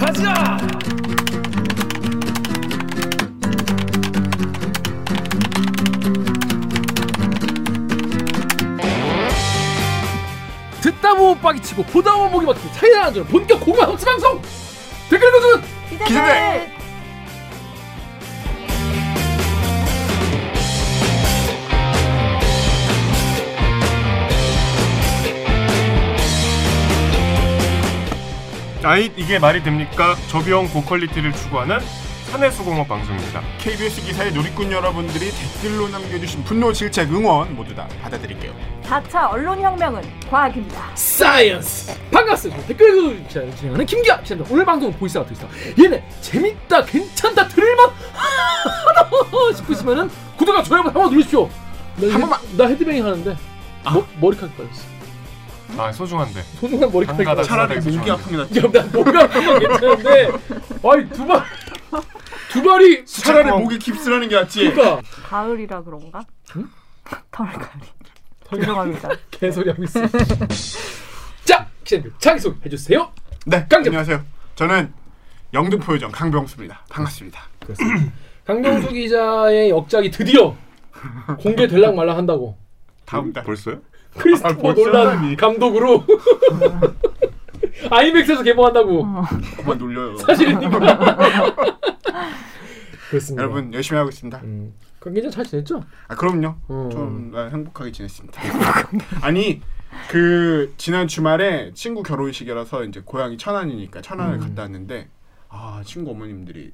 가자. 듣다 보면 빡이 치고 보다 보면 목이 막히고 차이나 안 본격 공감 흡수 방송! 댓글 읽어주는 기자들 아이 이게 말이 됩니까? 저비용 고퀄리티를 추구하는 사내수공업 방송입니다. KBS 기사의 누리꾼 여러분들이 댓글로 남겨주신 분노, 질책, 응원 모두 다 받아드릴게요. 4차 언론혁명은 과학입니다. science 반갑습니다 댓글 진행하는 김기아 기자입니다 오늘 방송 voice가 또 있어 얘네 재밌다 괜찮다 들을만 하다 싶으시면은 구독과 좋아요 한번 누르십시오 나, 한 번만. 나 헤드뱅잉 하는데 머, 머리카락 빠졌어 아 소중한데. 소중한 머리카락이 차라리 목이. 아프면 낫지. 야, 나 목이 아프면 괜찮은데 아이 두발 두 발이 차라리. 목이 깁스라는 게 낫지. 그러니까 가을이라 그런가? 털갈이. 죄송합니다. 개소리 하고 있어 자 기자님 자기소개 해주세요 네, 깡점. 안녕하세요. 저는 영등포 요정 강병수입니다. 반갑습니다. 강병수 기자의 역작이 드디어 공개될랑 말랑 한다고 다음 달. 벌써요? 크리스토퍼 아, 벌써 놀란. 감독으로 아이맥스에서 개봉한다고 한번 놀려요. 사실입니까? 그렇습니다. 여러분 열심히 하고 있습니다. 음, 강 기자 잘 지냈죠? 아 그럼요. 어. 좀 아, 행복하게 지냈습니다. 아니 그 지난 주말에 친구 결혼식이라서 이제 고향이 천안이니까 천안을 음. 갔다 왔는데 아 친구 어머님들이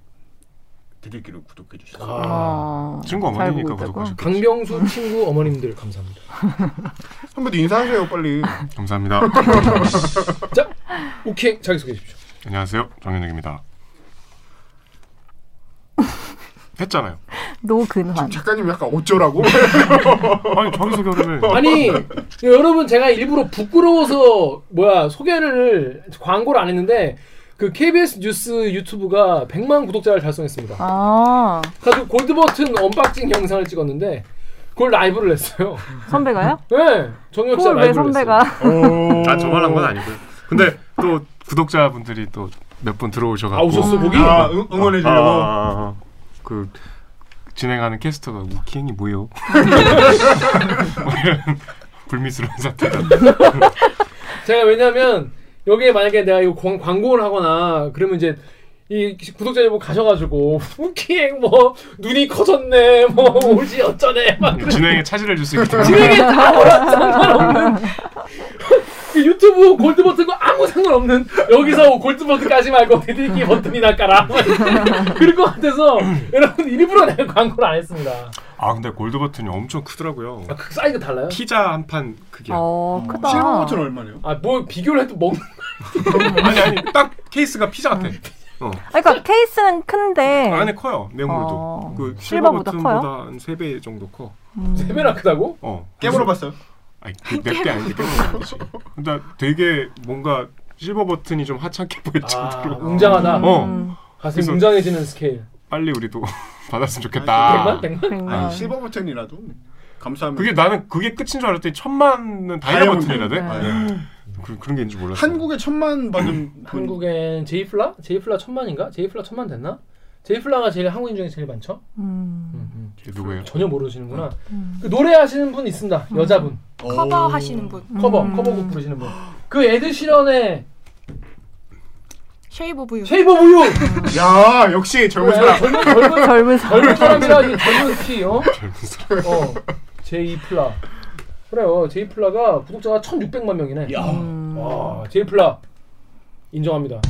드릴기를 구독해 주셨어요. 아, 어, 친구 잘 어머니니까? 구독하셨고. 강병수 친구 어머님들 감사합니다. 한번 인사하세요 빨리. 감사합니다. 자, 오케이 자기 소개 해 주십시오. 안녕하세요. 정현욱입니다. 했잖아요. 노근환. 작가님 약간 어쩌라고? 아니 자기 소개를 아니 여러분 제가 일부러 부끄러워서 뭐야 소개를 광고를 안 했는데 그 KBS 뉴스 유튜브가 100만 구독자를 달성했습니다. 아 그래서 골드 버튼 unboxing 영상을 찍었는데 그걸 라이브를 했어요. 선배가요? 네, 정혁 씨가 왜 라이브를 선배가? 했어요. 아 저만 한 건 아니고요. 근데 또 구독자분들이 또 몇 분 들어오셔가지고 아 오셨어 거기? 아 응, 응원해 주려고. 아, 아, 아, 그 진행하는 캐스터가 뭐요? 뭐 이런 불미스러운 사태가 제가 왜냐면 여기에 만약에 내가 이거 광, 광고를 하거나 그러면 이제 이 구독자 여러분 가셔가지고 우키행 뭐 눈이 커졌네 뭐 오지 어쩌네 막 그런 진행에 차질을 줄 수 있기 때문에. 진행에 다 상관없는. 그 유튜브 골드 버튼과 아무 상관없는 여기서 골드 버튼까지 말고 디디기 버튼이나 깔아. 그럴 것 같아서 여러분 일부러 내가 광고를 안 했습니다 아 근데 골드 버튼이 엄청 크더라고요. 아, 그 사이즈 달라요? 피자 한 판 크기야. 어 크다. 실버 버튼 얼마네요? 아 뭐 비교를 해도 먹는 아니 아니 딱 케이스가 피자 같아. 어. 아, 그러니까 케이스는 큰데. 안에 커요 내용물도. 어, 그 실버 실버보다 버튼보다 한세배 정도 커. 세 배나 크다고? 어. 깨물어봤어요? 아니 그몇개 아닌데 깨물어 아니지. 근데 되게 뭔가 실버 버튼이 좀 하찮게 보일 아 정도로 웅장하다 어. 음, 가슴이 그래서- 웅장해지는 스케일 빨리 우리도 받았으면 좋겠다. 백만? 백만? 백만. 아니 실버 버튼이라도 감사합니다. 그게 나는 그게 끝인 줄 알았더니 천만은 다이아. 버튼이라 돼? 네. 그, 그런 게 있는 줄 몰랐어. 한국에 천만 받은 분 한국엔 제이플라? 제이플라 천만인가? 제이플라 천만 됐나? 제이플라가 제일 한국인 중에 제일 많죠? 음. 음, 음. 걔 누구예요? 전혀 모르시는구나. 음. 그 노래 하시는 분 있습니다. 여자분. 커버 하시는 분. 커버, 음. 커버곡 부르시는 분. 그 에드 시런의 Shape of You. Shape of You. 야 역시 젊은 사람. 젊은 젊은 젊은 사람. 젊은 사람이라 이 젊은 피 어? 젊은 사람. 어. 제이 플라. 그래요. 제이 플라가 구독자가 1,600만 명이네. 음. 와, 제이 플라 인정합니다.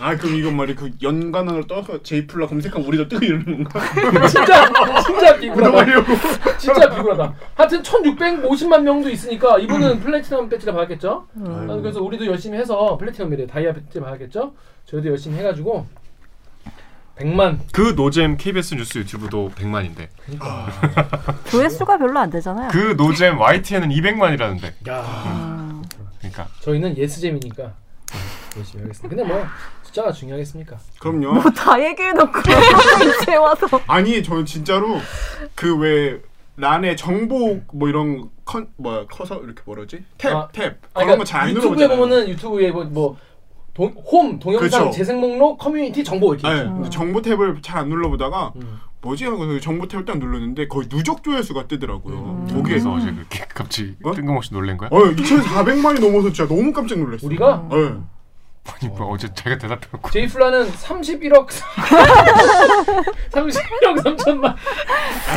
아 그럼 이건 말이 그 연관어를 떠서 제이플라 검색하면 우리도 뜨고 이러는 건가? 진짜 진짜 비굴하다. 진짜 비굴하다. 하여튼 1,650만 명도 있으니까 이분은 플래티넘 배지를 받았겠죠? 음. 아, 그래서 우리도 열심히 해서 플래티넘이래 다이아 배지 받았겠죠? 저희도 열심히 해가지고 100만. 그 노잼 KBS 뉴스 유튜브도 100만인데 조회수가 별로 안 되잖아요. 그 노잼 YTN은 200만이라는데. 야, 음. 그러니까 저희는 yes잼이니까 열심히 하겠습니다. 근데 뭐 숫자가 중요하겠습니까? 그럼요. 뭐 다 얘기해놓고 이제 와서. 아니 저는 진짜로 그 왜 란에 정보 뭐 이런 컨 뭐야 커서 이렇게 뭐라지 탭 아, 탭 아, 그런 거잘안 유튜브에. 보면은 유튜브에 뭐, 뭐 동, 홈 동영상 그쵸. 재생 목록 커뮤니티 정보 이렇게 네. 근데 정보 탭을 잘 안 눌러보다가 음. 뭐지 하고 그 정보 탭을 딱 눌렀는데 거의 누적 조회수가 뜨더라고요. 음. 거기에 그래서 어제 그렇게 갑자기 어? 뜬금없이 놀란 거야? 어 2,400만이 넘어서 진짜 너무 깜짝 놀랐어요. 우리가 네. 아니 뭐 어제 자기가 대답해놓고 제이플라는 31억 31억 3천만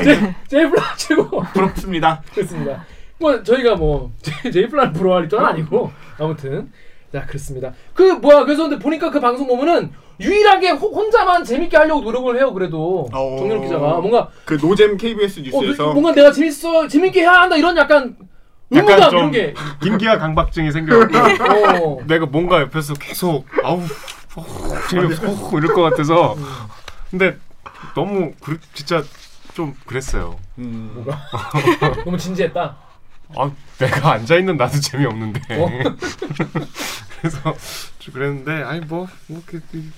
제, 제이플라 최고 부럽습니다. 그렇습니다. 뭐 저희가 뭐 제- 제이플라를 부러워할 입장은 아니고 아무튼 자 그렇습니다. 그 뭐야 그래서 근데 보니까 그 방송 보면은 유일하게 호- 혼자만 재밌게 하려고 노력을 해요. 그래도 어. 정유럽 기자가 뭔가 그 노잼 KBS 어, 뉴스에서 뭔가 내가 재밌어 재밌게 해야 한다 이런 약간 약간 좀 김기아 강박증이 생겨갖고 어. 내가 뭔가 옆에서 계속 아우 어, 재미없어 어, 이럴 것 같아서 근데 너무 그, 진짜 좀 그랬어요. 음. 뭐가 너무 진지했다. 아 내가 앉아 있는 나도 재미없는데 어? 그래서 좀 그랬는데 아니 뭐뭐 그, 그,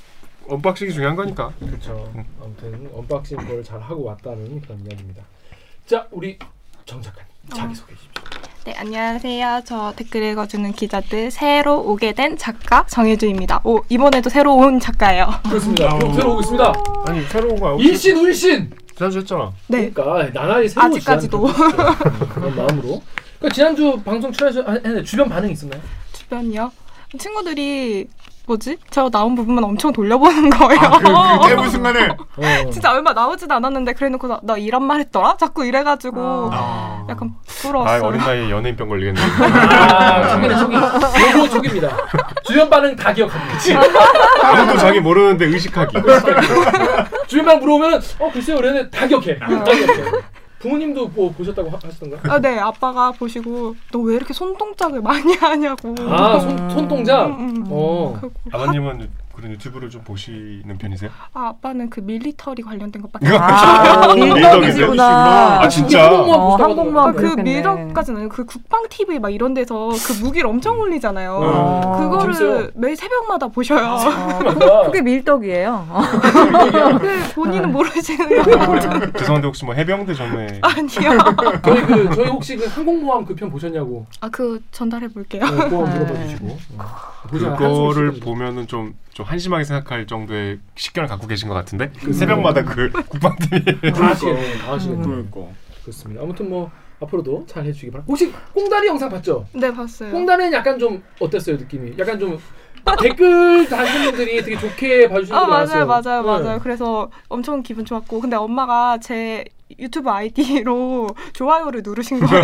unboxing이 중요한 거니까 그렇죠. 아무튼 unboxing 건 잘 하고 왔다는 그런 이야기입니다. 자 우리 정 작가님 자기 소개해 주십시오. 네, 안녕하세요. 저 댓글 읽어주는 기자들 새로 오게 된 작가 정혜주입니다. 오, 이번에도 새로 온 작가예요. 그렇습니다. 아우. 새로 오고 있습니다. 아니 새로운 거야 일신 울신. 지난주 했잖아 네. 그러니까 나날이 새로 아직까지도. 그런 마음으로. 그러니까 지난주 방송 출연해서 아, 했는데 주변 반응이 있었나요? 주변이요. 친구들이 뭐지? 저 나온 부분만 엄청 돌려보는 거예요. 아, 그, 그 순간에 어. 진짜 얼마 나오지도 않았는데 그래놓고 나, 나 이런 말 했더라? 자꾸 이래가지고 아. 약간 아 부러웠어요. 어린 나이에 연예인병 걸리겠네 아, 초기네 초기. 요거 초기입니다. 주변 반응 다 기억합니다. 아무도 자기 모르는데 의식하기 주변 반응 물어보면 어 글쎄요 그랬는데 다 기억해. 다 기억해. 부모님도 뭐 보셨다고 하, 하시던가요? 아, 네, 아빠가 보시고 너 왜 이렇게 손동작을 많이 하냐고. 아, 손, 손동작? 음, 음, 음. 어. 아버님은 그런 유튜브를 좀 보시는 편이세요? 아, 아빠는 그 밀리터리 관련된 것밖에 아, 밀덕이구나. 밀덕이시구나. 아, 진짜? 한국만 어, 한국만 아, 그. 밀덕까지는 아니고 그 국방 TV 막 이런 데서 그 무기를 엄청 올리잖아요. 어. 그거를 재밌어요. 매일 새벽마다 보셔요. 맞아. 그게 밀덕이에요. 그 본인은 모르시는 거 죄송한데 혹시 뭐 해병대 전에 아니요. 저희 그 저희 혹시 그 항공모함 그 편 보셨냐고 아, 그 전달해 볼게요. 어, 그거 네. 물어봐 주시고 어. 그거를. 보면은 좀, 좀 한심하게 생각할 정도의 식견을 갖고 계신 것 같은데? 새벽마다 그 국방팀이. 다 하시겠네. 다 하시겠네. 그러니까. 그렇습니다. 아무튼 뭐 앞으로도 잘 해주시기 바랍니다. 혹시 꽁다리 영상 봤죠? 네, 봤어요. 꽁다리는 약간 좀 어땠어요 느낌이? 약간 좀 댓글 다시는 분들이 되게 좋게 봐주시는 아, 분들 맞아요, 많았어요 맞아요, 네. 맞아요. 그래서 엄청 기분 좋았고 근데 엄마가 제 유튜브 아이디로 좋아요를 누르신 거예요.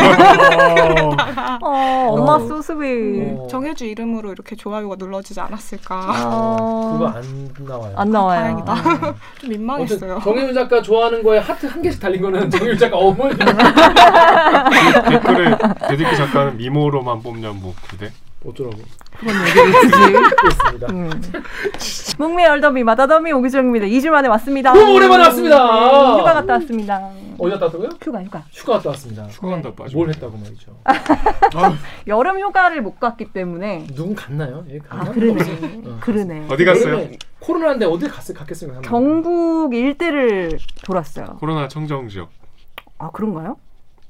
어, 엄마 어. 소스비. 어. 정해주 이름으로 이렇게 좋아요가 눌러지지 않았을까. 어, 그거 안 나와요 안 나와요. 다행이다. 좀 민망했어요. 정혜윤 작가 좋아하는 거에 하트 한 개씩 달린 거는 정혜윤 작가 어머니 댓글에 대들기 작가는 미모로만 뽑냐 뭐 그대 어쩌라고 그런 얘기를 음. 북미 얼더미 마다더미 오기 중입니다. 2주 만에 왔습니다. 너무 오랜만에 왔습니다. 음, 휴가 갔다 왔습니다. 어디 갔다 왔다고요? 휴가 휴가. 휴가 갔다 왔습니다 휴가 간다 빠져 뭘 했다고 말이죠 아, 여름 휴가를 못 갔기 때문에. 누군 갔나요? 예, 아? 그러네. 어. 그러네. 어디 갔어요? 코로나인데 어디 갔, 갔겠습니까? 경북 일대를 돌았어요. 코로나 청정 지역 아 그런가요?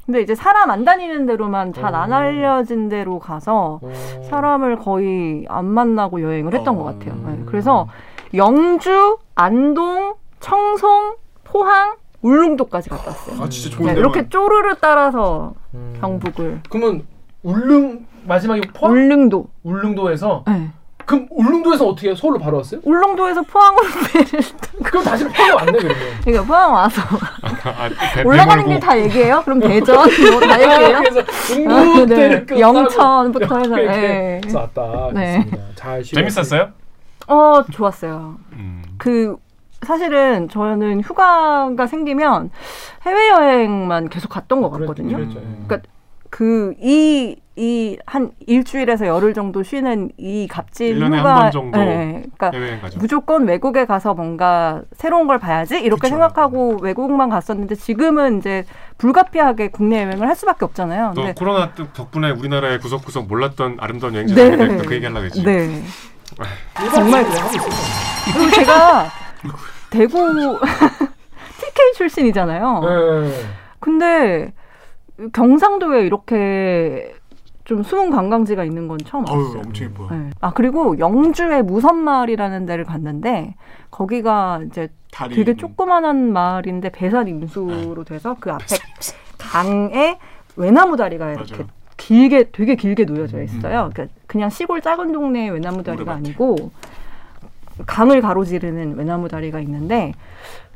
근데 이제 사람 안 다니는 데로만 잘안 어. 알려진 데로 가서 어. 사람을 거의 안 만나고 여행을 했던 어. 것 같아요. 네, 그래서 영주, 안동, 청송, 포항, 울릉도까지 갔다 왔어요. 아 진짜 네, 좋은데 이렇게 쪼르르 따라서 음. 경북을 그러면 울릉 마지막에 포항 울릉도. 울릉도에서 네. 그럼 울릉도에서 어떻게 해요? 서울로 바로 왔어요? 울릉도에서 포항으로 배를 그럼 다시 포항 왔네 그러면. 그러니까 포항 와서 아, 배, 배 올라가는 몰고 길다 얘기해요? 그럼 대전 뭐 다 얘기해요? 그래서 아, 네. 영천부터 해서 네. 해서 왔다. 네. 그렇습니다. 잘 쉬고 재밌었어요? 어 좋았어요. 음. 그 사실은 저는 휴가가 생기면 해외 여행만 계속 갔던 것 같거든요. 그랬죠. 음. 그러니까 그 이 이 한 일주일에서 열흘 정도 쉬는 이 값진 휴가 한번 정도 네, 그러니까 무조건 외국에 가서 뭔가 새로운 걸 봐야지 이렇게 그쵸. 생각하고 외국만 갔었는데 지금은 이제 불가피하게 국내 여행을 할 수밖에 없잖아요. 또 코로나 때 덕분에 우리나라의 구석구석 몰랐던 아름다운 여행지인데 네. 그 얘기 하려고 했지 네. 정말. 그리고 제가 대구 TK 출신이잖아요. 네. 근데 경상도에 이렇게 좀 숨은 관광지가 있는 건 처음 봤어요. 엄청 예뻐요. 네. 아 그리고 영주의 무선마을이라는 데를 갔는데 거기가 이제 다리 되게 조그만한 마을인데 배산 임수로 돼서 그 앞에 강에 외나무 다리가 이렇게 맞아요. 길게 되게 길게 놓여져 있어요. 그러니까 그냥 시골 작은 동네의 외나무 다리가. 아니고 강을 가로지르는 외나무 다리가 있는데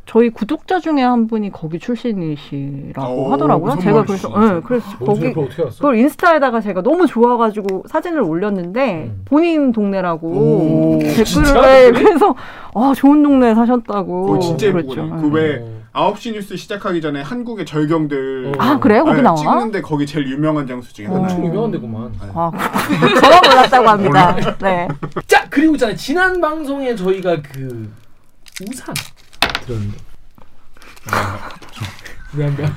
저희 구독자 중에 한 분이 거기 출신이시라고 오, 하더라고요. 무슨 제가 그래서 네, 그래서 거기 거기 어떻게 알았어? 그걸 인스타에다가 제가 너무 좋아가지고 사진을 올렸는데 음. 본인 동네라고 오, 댓글을 진짜? 네, 그래서 아 좋은 동네에 사셨다고 거기 진짜 그랬죠. 예쁘거든요. 네. 그왜 9시 뉴스 시작하기 전에 한국의 절경들 어. 아 그래요? 거기 네, 나와? 찍는데 거기 제일 유명한 장소 중에 어. 하나. 엄청 유명한 데구만. 아 저만 몰랐다고 합니다. 네. 자 그리고 있잖아요 지난 방송에 저희가 그 우산 들었는데. 미안 미안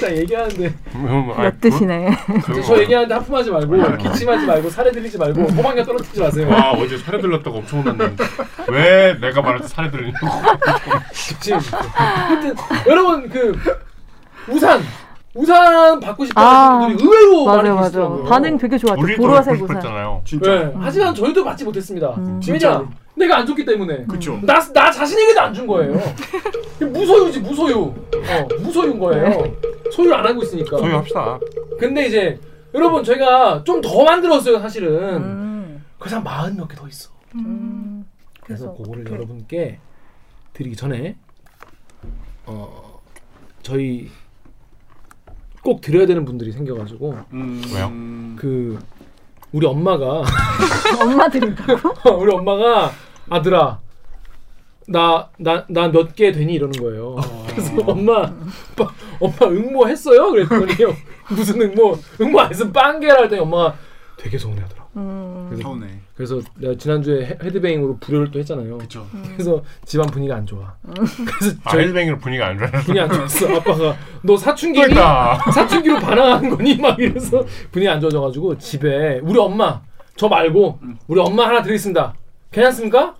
나 얘기하는데. 음, 아이, 엿드시네. 그거- 저 얘기하는데 하품하지 말고 기침하지 말고 살에 들리지 말고 호박에 떨어뜨리지 마세요. 와 어제 살에 들렸다고 엄청 혼났는데. 왜 내가 말할 때 살에 들리냐고. 기침. 하여튼 여러분 그 우산. 우산 받고 싶다는 아, 분들이 의외로 많이. 계시더라고요. 반응 되게 좋았죠. 보라색 우산. 싶었잖아요. 진짜. 네, 하지만 저희도 받지 못했습니다. 음. 왜냐 내가 안 줬기 때문에 그쵸. 나, 나 자신에게도 안 준 거예요. 무소유지 무소유. 어, 무소유인 거예요. 소유 안 하고 있으니까. 소유합시다 근데 이제 여러분 저희가 좀 더 만들었어요 사실은. 음. 그래서 한 마흔 몇 개 더 있어. 음. 그래서 그래서 그거를 어떻게- 여러분께 드리기 전에 어 저희 꼭 드려야 되는 분들이 생겨가지고 음, 왜요? 그 우리 엄마가 엄마 드린다고? 우리 엄마가 아들아 나 나 나 몇 개 되니 이러는 거예요. 그래서 엄마 오빠, 엄마 응모 했어요? 그랬더니요 무슨 응모 응모 안 했으면 빵개라 했더니 엄마가 되게 서운해하더라고. 음. 그래서, 서운해. 그래서 내가 지난주에 헤- 헤드뱅잉으로 불효를 또 했잖아요. 그쵸. 그래서 집안 분위기가 안 좋아. 그래서 아 저희 헬뱅이로 분위기가 안 좋아서 분위기 안 좋았어. 아빠가 너 사춘기니 그러니까 사춘기로 반항하는 거니 막 이래서 분위기 안 좋아져가지고 집에 우리 엄마 저 말고 우리 엄마 하나 드리겠습니다. 괜찮습니까?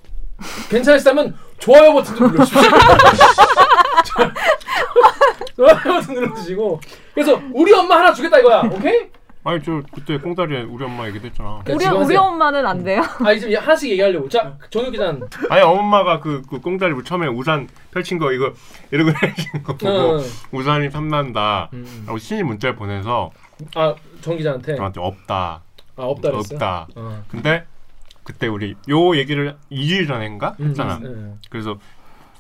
괜찮으시다면 좋아요 버튼 좀 눌러주시고 좋아요 버튼 눌러주시고 그래서 우리 엄마 하나 주겠다 이거야 오케이? 아니 저 그때 꽁다리에 우리 엄마 얘기했잖아 우리 지금 우리 하세요. 엄마는 안 돼요. 아 이제 하나씩 얘기하려고 자 정혁 기자는 아니 엄마가 그, 그 꽁다리 처음에 우산 펼친 거 이거 이러고 계신 거 보고 어. 우산이 탐난다 음. 라고 신이 문자를 보내서 아정 기자한테 저한테 없다 아 없다 그랬어 없다 어. 근데 그때 우리 요 얘기를 2일 전인가 음, 했잖아. 음, 그래서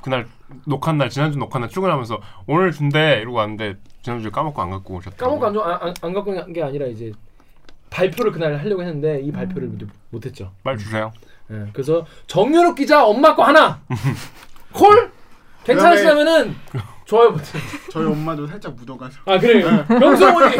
그날 녹화 날 지난주 녹화 날 출근하면서 오늘 준대 이러고 왔는데 지난주에 까먹고 안 갖고 오셨다 까먹고 안, 줘- 안, 안, 안 갖고 간게 아니라 이제 발표를 그날 하려고 했는데 이 발표를 음. 못했죠. 말 주세요. 예, 그래서 정유럽 기자 엄마 거 하나. 콜? 괜찮으시다면은 좋아요 버튼. 저희 엄마도 살짝 묻어가서 아 그래 병수 어머니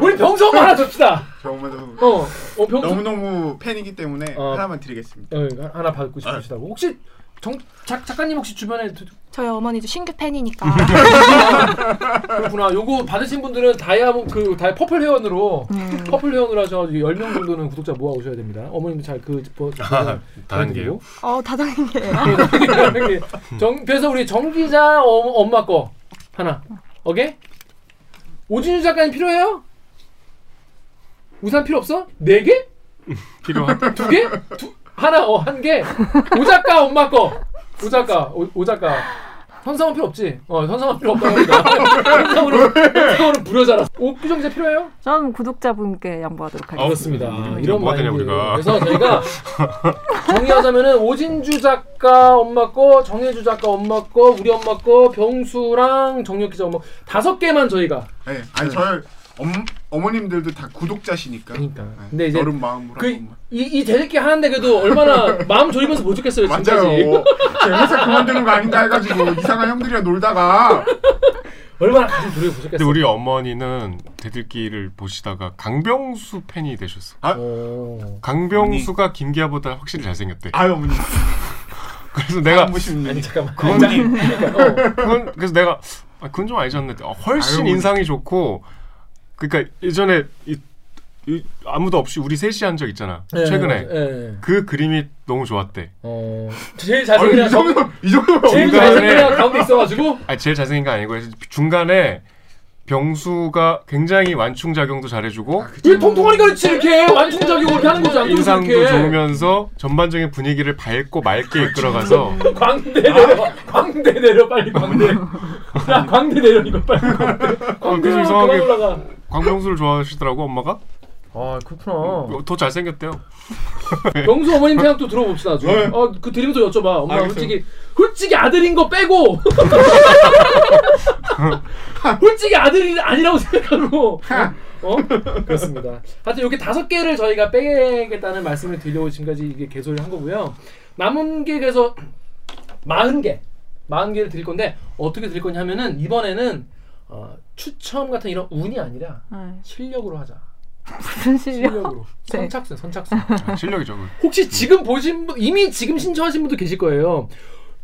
우리 엄마 하나 줍시다. 저희 엄마도 어, 어 병수 너무 너무 팬이기 때문에 어. 하나만 드리겠습니다. 어, 하나 받고 싶으시다고 혹시 정 작, 작가님 혹시 주변에 두- 저희 어머니도 신규 팬이니까 그렇구나 요거 받으신 분들은 다이아몬 그 다이 purple 회원으로 음. purple 회원으로 하셔가지고 10명 정도는 구독자 모아 오셔야 됩니다. 어머님도 잘그 아, 다른 게요? 어 다정이에요. 정, 그래서 우리 정 기자 어, 엄마 거 하나. 오케이? 오진유 작가님 필요해요? 우산 필요 없어? 네 개? 필요하다 두 개? 두, 하나 어 한 개. 오 작가 엄마 거. 오 작가 오, 오 작가. 현상은 필요 없지. 어 현상은 필요 없다고 합니다. 현상으로 현상으로 부려자라. 옥규정 기자 필요해요? 저는 구독자분께 양보하도록 하겠습니다. 그렇습니다. 음, 이런 뭐 하냐, 마인드. 우리가. 그래서 저희가 정리하자면은 오진주 작가 엄마 거, 정혜주 작가 엄마 거, 우리 엄마 거, 병수랑 정혁 기자 엄마 거, 다섯 개만 저희가. 네, 아니 저희 엄, 어머님들도 다 구독자시니까. 그러니까. 네, 근데 이제 너른 마음으로 그한이이 대들기 하는데 그래도 얼마나 마음 졸이면서 못 죽겠어요. 지금까지. 맞아요. 제가 회사 그만두는 거 아닌가 해가지고 이상한 형들이랑 놀다가 얼마나 가슴 졸여 보셨겠어요. 근데 우리 어머니는 대들기를 보시다가 강병수 팬이 되셨어 오. 강병수가 김기아보다 확실히 잘생겼대 아유 어머니 그래서 내가 아니 잠깐만. 그건- 아니. 그건 그래서 내가 아, 그건 좀 아니지 않나 어, 훨씬 아유, 인상이 좋고 그러니까 예전에 이, 이, 아무도 없이 우리 셋이 한 적 있잖아. 예, 최근에. 예. 그 그림이 너무 좋았대. 어. 제일 잘생긴 이 정도 이 정도 제일 잘생긴 애가 가운데 있어가지고? 아니 제일 잘생긴 거 아니고 중간에 병수가 굉장히 완충 작용도 잘해주고 왜 통통하니까 그렇지 이렇게? 완충 작용 이렇게 하는 거지 안 인상도 이렇게 좋으면서 전반적인 분위기를 밝고 맑게 이끌어가서 광대 내려 광대 내려 빨리 광대. 야 광대 내려 이거 빨리 광대. 광대 그래서 그만 이상하게 올라가 광병수를 좋아하시더라고 엄마가 아 그렇구나 더 잘생겼대요. 병수 어머님 생각도 들어봅시다 네. 어, 그 드리면서 여쭤봐 엄마 알겠어요. 솔직히 솔직히 아들인 거 빼고 솔직히 아들이 아니라고 생각하고 어 그렇습니다. 하여튼 이렇게 다섯 개를 저희가 빼겠다는 말씀을 드리려고 지금까지 이게 개소리를 한 거고요. 남은 게 그래서 마흔 개, 마흔 개를 드릴 건데 어떻게 드릴 거냐면은 이번에는 어, 추첨 같은 이런 운이 아니라 네. 실력으로 하자. 무슨 실력? 실력으로 네. 선착순, 선착순. 아, 실력이죠. 그. 혹시 지금 보신 분 이미 지금 신청하신 분도 계실 거예요.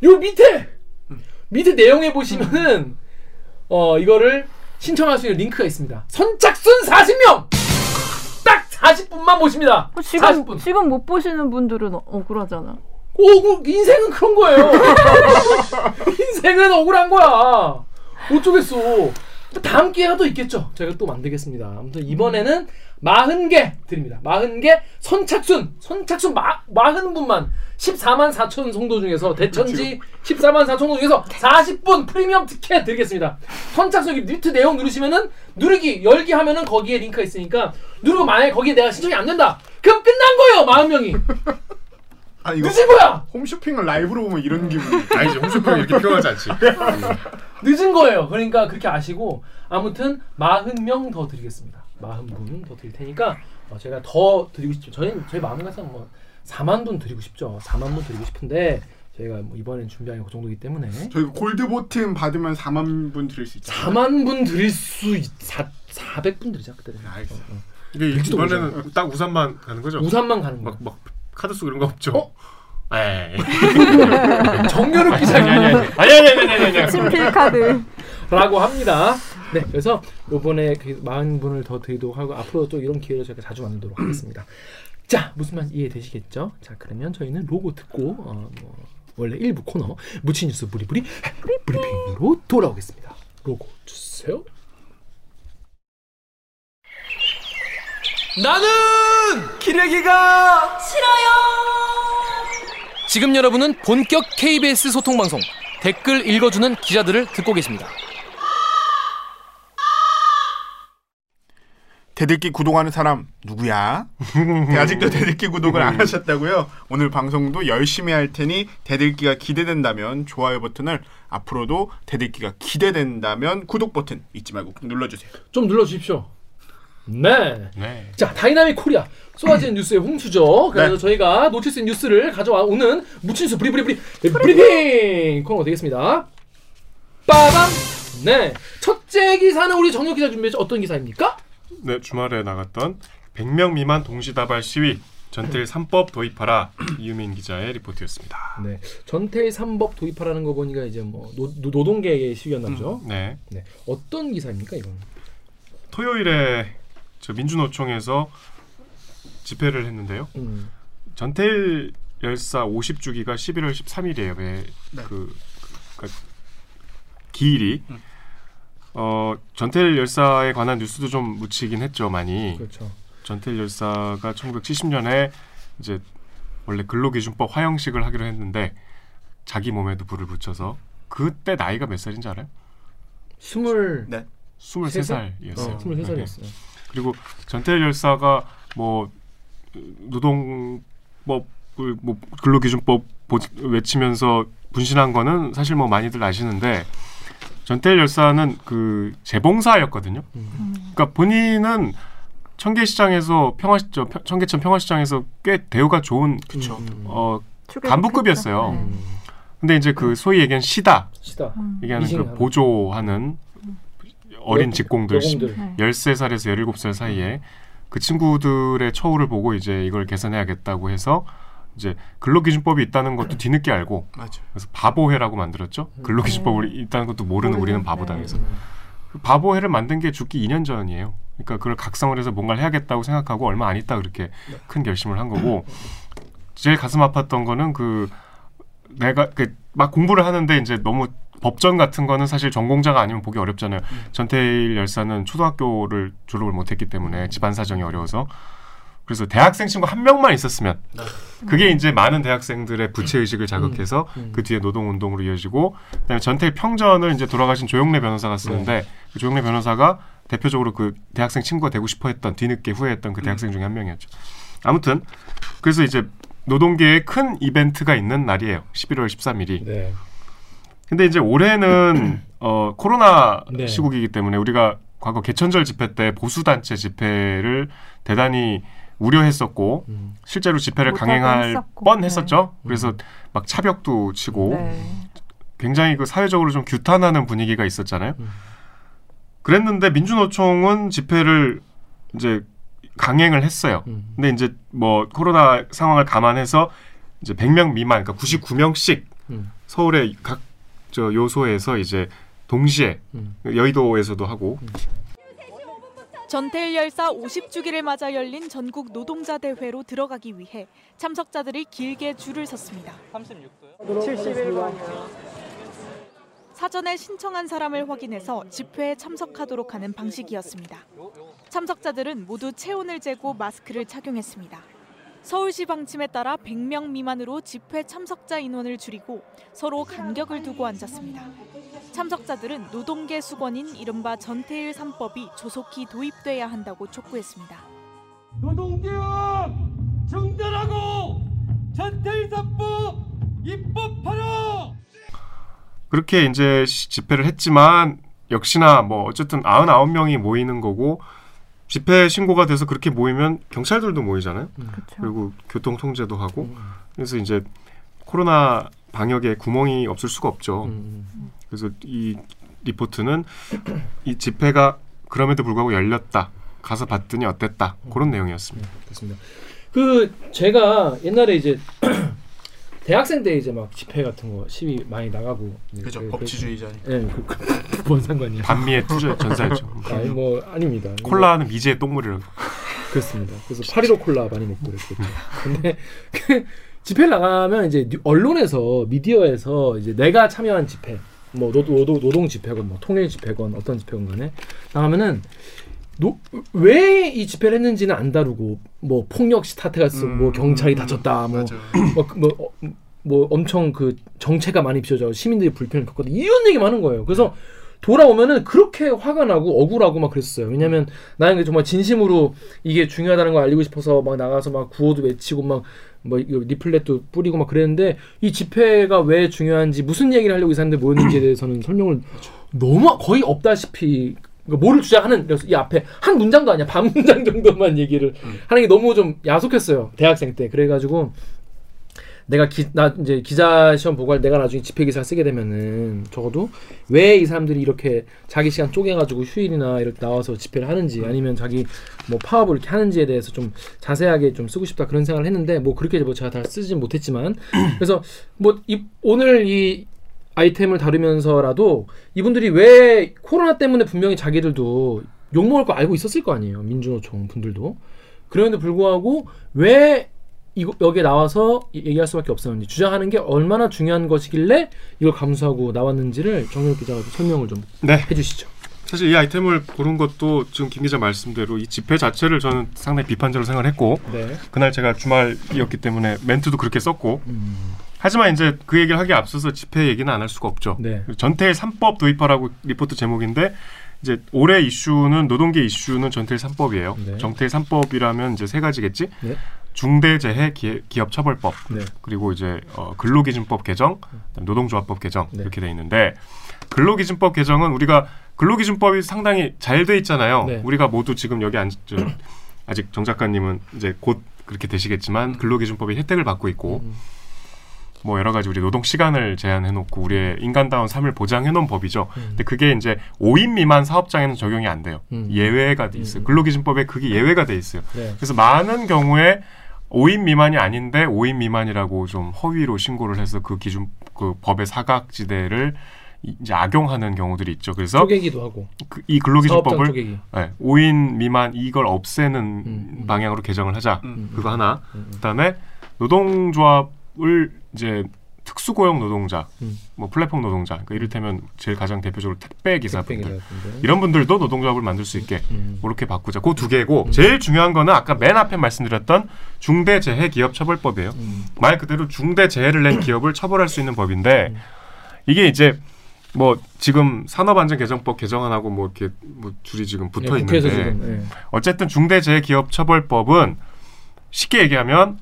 요 밑에 밑에 내용에 보시면은 어 이거를 신청할 수 있는 링크가 있습니다. 선착순 40명 딱 40분만 보십니다. 어, 지금 40분. 지금 못 보시는 분들은 어- 억울하잖아. 오, 그 인생은 그런 거예요. 인생은 억울한 거야. 어쩌겠어. 다음 기회가 또 있겠죠. 저희가 또 만들겠습니다. 아무튼 이번에는 40개 드립니다. 40개 선착순, 선착순 마, 40분만 14만 4천 정도 중에서 대천지 14만 4천 정도 중에서 40분 프리미엄 티켓 드리겠습니다. 선착순 밑에 내용 누르시면은 누르기, 열기 하면은 거기에 링크가 있으니까 누르고 만약에 거기에 내가 신청이 안 된다. 그럼 끝난 거예요. 40명이. 아 이거 늦은 거야. 홈쇼핑을 라이브로 보면 이런 기분. 아니지 홈쇼핑 이렇게 표현하지 않지. 늦은 거예요. 그러니까 그렇게 아시고 아무튼 40명 더 드리겠습니다. 40분 더 드릴 테니까 어, 제가 더 드리고 싶죠. 저희 저희 마음 같아서 뭐 4만 분 드리고 싶죠. 4만 분 드리고 싶은데 저희가 뭐 이번엔 준비한 게 그 정도이기 때문에 저희 골드 보튼 받으면 4만 분 드릴 수 있잖아요. 4만 분 드릴 수 있, 4, 400분 드리자 그때 되면. 알겠어요. 어, 어. 이게 이번에는 딱 우산만 가는 거죠? 우산만 가는 거. 막, 막 카드 쓰고 이런 거 없죠? 어? 에이. 정연욱 기자님 아니 아니 아니 아니 아니 아니 아니. 친필 카드. 라고 합니다. 네, 그래서 요번에 그 40분을 더 드리도록 하고 앞으로 또 이런 기회를 저희가 자주 만들도록 하겠습니다. 자, 무슨 말 이해되시겠죠? 자, 그러면 저희는 로고 듣고 어, 뭐 원래 일부 코너 무치 뉴스 부리부리 브리핑으로 돌아오겠습니다. 로고 주세요. 나는 기레기가 싫어요. 지금 여러분은 본격 KBS 소통 방송 댓글 읽어주는 기자들을 듣고 계십니다. 대들기 구독하는 사람 누구야? 네, 아직도 대들기 구독을 안 하셨다고요? 오늘 방송도 열심히 할 테니 대들기가 기대된다면 좋아요 버튼을 앞으로도 대들기가 기대된다면 구독 버튼 잊지 말고 꼭 눌러주세요. 좀 눌러주십시오. 네. 네. 자, dynamic Korea 쏟아지는 뉴스의 홍수죠. 그래서 네. 저희가 놓칠 수 있는 뉴스를 가져와 오는 놓친 뉴스 브리브리브리 브리핑 코너가 되겠습니다. 빠밤. 네. 첫째 기사는 우리 정혁 기자 준비했죠. 어떤 기사입니까? 네, 주말에 나갔던 100명 미만 동시다발 시위 전태일 3법 도입하라 이유민 기자의 리포트였습니다. 네. 전태일 3법 도입하라는 거 보니까 이제 뭐 노, 노- 노동계의 시위였나 보죠. 네. 네. 어떤 기사입니까, 이건? 토요일에 저 민주노총에서 집회를 했는데요. 음. 전태일 열사 50주기가 11월 13일이에요. 왜 네. 그, 그 기일이 어 전태일 열사에 관한 뉴스도 좀 묻히긴 했죠 많이. 그렇죠. 전태일 열사가 1970년에 이제 원래 근로기준법 화형식을 하기로 했는데 자기 몸에도 불을 붙여서 그때 나이가 몇 살인지 알아요? 스물 네. 23살이었어요. 어, 23살이었어요. 그리고 전태일 열사가 뭐 노동법을 뭐 근로기준법 보- 외치면서 분신한 거는 사실 뭐 많이들 아시는데 전태일 열사는 그 재봉사였거든요. 그러니까 본인은 청계시장에서 평화 저 평- 청계천 평화시장에서 꽤 대우가 좋은 그쵸. 음. 어 출연했겠죠. 간부급이었어요. 네. 음. 근데 이제 그 소위 얘기한 시다 시다. 얘기하는 그. 보조하는 어린 여- 직공들. 네. 13살에서 17살 사이에 그 친구들의 처우를 보고 이제 이걸 개선해야겠다고 해서 이제 근로기준법이 있다는 것도 뒤늦게 알고 맞아. 그래서 바보회라고 만들었죠. 근로기준법이 있다는 것도 모르는 우리는 바보다 네. 그래서 그 바보회를 만든 게 죽기 2년 전이에요. 그러니까 그걸 각성을 해서 뭔가를 해야겠다고 생각하고 얼마 안 있다 그렇게 큰 결심을 한 거고 제일 가슴 아팠던 거는 그 내가 그 막 공부를 하는데 이제 너무 법전 같은 거는 사실 전공자가 아니면 보기 어렵잖아요. 전태일 열사는 초등학교를 졸업을 못했기 때문에 집안 사정이 어려워서 그래서 대학생 친구 한 명만 있었으면 그게 이제 많은 대학생들의 부채 의식을 자극해서 음. 그 뒤에 노동 운동으로 이어지고 그다음에 전태일 평전을 이제 돌아가신 조용래 변호사가 쓰는데 그 조용래 변호사가 대표적으로 그 대학생 친구가 되고 싶어했던 뒤늦게 후회했던 그 대학생 중에 한 명이었죠. 아무튼 그래서 이제 노동계에 큰 이벤트가 있는 날이에요. 11월 13일이. 네. 근데 이제 올해는 어 코로나 네. 시국이기 때문에 우리가 과거 개천절 집회 때 보수 단체 집회를 대단히 우려했었고 음. 실제로 집회를 강행할 했었고. 뻔했었죠. 네. 그래서 막 차벽도 치고 네. 굉장히 그 사회적으로 좀 규탄하는 분위기가 있었잖아요. 음. 그랬는데 민주노총은 집회를 이제 강행을 했어요. 음. 근데 이제 뭐 코로나 상황을 감안해서 이제 100명 미만, 그러니까 99명씩 음. 서울의 각 저 요소에서 이제 동시에 음. 여의도에서도 하고 전태일 열사 50주기를 맞아 열린 전국 노동자 대회로 들어가기 위해 참석자들이 길게 줄을 섰습니다. 사전에 신청한 사람을 확인해서 집회에 참석하도록 하는 방식이었습니다. 참석자들은 모두 체온을 재고 마스크를 착용했습니다. 서울시 방침에 따라 100명 미만으로 집회 참석자 인원을 줄이고 서로 간격을 두고 앉았습니다. 참석자들은 노동계 수건인 이른바 전태일 3법이 조속히 도입돼야 한다고 촉구했습니다. 노동개혁 정전하고 전태일사법 입법하라. 그렇게 이제 시- 집회를 했지만 역시나 뭐 어쨌든 99명이 모이는 거고 집회 신고가 돼서 그렇게 모이면 경찰들도 모이잖아요. 그렇죠. 그리고 교통 통제도 하고 음. 그래서 이제 코로나 방역에 구멍이 없을 수가 없죠. 음. 그래서 이 리포트는 이 집회가 그럼에도 불구하고 열렸다. 가서 봤더니 어땠다. 그런 내용이었습니다. 그렇습니다. 그 제가 옛날에 이제 대학생 때 이제 막 집회 같은 거 시위 많이 나가고 그죠 그- 법치주의자. 예, 그, 그, 뭔 상관이야? 반미의 투사 전사였죠. 아니 뭐 아닙니다. 콜라는 미제의 똥물이라고. 그렇습니다. 그래서 8.15 콜라 많이 먹고 그랬겠죠. 근데 그 집회를 나가면 이제 뉴- 언론에서 미디어에서 이제 내가 참여한 집회, 뭐 노, 노, 노동 집회건 뭐 통일 집회건 어떤 집회건 간에 나가면은 왜 이 집회를 했는지는 안 다루고 뭐 폭력 사태가 있고 뭐 음, 경찰이 음, 다쳤다 뭐. 뭐, 그- 뭐, 어, 뭐 엄청 그 정체가 많이 비춰져 시민들이 불편을 겪거든 이런 얘기 많은 거예요. 그래서 돌아오면은 그렇게 화가 나고 억울하고 막 그랬어요. 왜냐면 나는 정말 진심으로 이게 중요하다는 걸 알리고 싶어서 막 나가서 막 구호도 외치고 막 뭐 리플렛도 뿌리고 막 그랬는데 이 집회가 왜 중요한지 무슨 얘기를 하려고 이 사람들 모였는지에 대해서는 설명을 너무 거의 없다시피 그러니까 뭐를 주장하는 이 앞에 한 문장도 아니야. 반 문장 정도만 얘기를 하는 게 너무 좀 야속했어요 대학생 때. 그래가지고 내가 기, 나 이제 기자 시험 보고 할 내가 나중에 집회 기사 쓰게 되면은 적어도 왜 이 사람들이 이렇게 자기 시간 쪼개가지고 휴일이나 이렇게 나와서 집회를 하는지 아니면 자기 뭐 파업을 이렇게 하는지에 대해서 좀 자세하게 좀 쓰고 싶다 그런 생각을 했는데 뭐 그렇게 뭐 제가 다 쓰진 못했지만 그래서 뭐 이, 오늘 이 아이템을 다루면서라도 이분들이 왜 코로나 때문에 분명히 자기들도 욕먹을 거 알고 있었을 거 아니에요 민주노총 분들도 그럼에도 불구하고 왜 이거 여기에 나와서 이- 얘기할 수밖에 없었는지 주장하는 게 얼마나 중요한 것이길래 이걸 감수하고 나왔는지를 정윤 기자가 좀 설명을 좀 네. 해주시죠. 사실 이 아이템을 고른 것도 지금 김 기자 말씀대로 이 집회 자체를 저는 상당히 비판적으로 생각을 했고 네. 그날 제가 주말이었기 때문에 멘트도 그렇게 썼고 음, 하지만 이제 그 얘기를 하기에 앞서서 집회 얘기는 안 할 수가 없죠. 네. 전태일 3법 도입하라고 리포트 제목인데 이제 올해 이슈는 노동계 이슈는 전태일 3법이에요. 네. 전태일 3법이라면 이제 세 가지겠지. 네. 중대재해 기, 기업 처벌법 네. 그리고 이제 어, 근로기준법 개정, 노동조합법 개정 네. 이렇게 돼 있는데 근로기준법 개정은 우리가 근로기준법이 상당히 잘 돼 있잖아요. 네. 우리가 모두 지금 여기 앉 저, 아직 정 작가님은 이제 곧 그렇게 되시겠지만 근로기준법이 혜택을 받고 있고 음. 뭐 여러 가지 우리 노동 시간을 제한해 놓고 우리의 인간다운 삶을 보장해 놓은 법이죠. 음. 근데 그게 이제 5인 미만 사업장에는 적용이 안 돼요. 음. 예외가 돼 있어요. 음. 근로기준법에 그게 예외가 돼 있어요. 네. 그래서 많은 경우에 5인 미만이 아닌데 5인 미만이라고 좀 허위로 신고를 해서 그 기준 그 법의 사각지대를 이- 이제 악용하는 경우들이 있죠. 그래서 쪼개기도 하고 그, 이 근로기준법을 쪼개기. 네, 5인 미만 이걸 없애는 음. 방향으로 개정을 하자. 음. 그거 하나. 음. 그다음에 노동조합을 이제 특수고용 노동자, 음. 뭐 플랫폼 노동자, 그러니까 이를테면 제일 가장 대표적으로 택배 기사분들. 이런 분들도 노동조합을 만들 수 있게 음. 그렇게 바꾸자. 그 두 개고 제일 중요한 거는 아까 맨 앞에 말씀드렸던 중대재해기업처벌법이에요. 음. 말 그대로 중대재해를 낸 기업을 처벌할 수 있는 법인데 이게 이제 뭐 지금 산업안전개정법 개정안하고 뭐 이렇게 뭐 줄이 지금 붙어 예, 국회에서 있는데 지금 예. 어쨌든 중대재해기업처벌법은 쉽게 얘기하면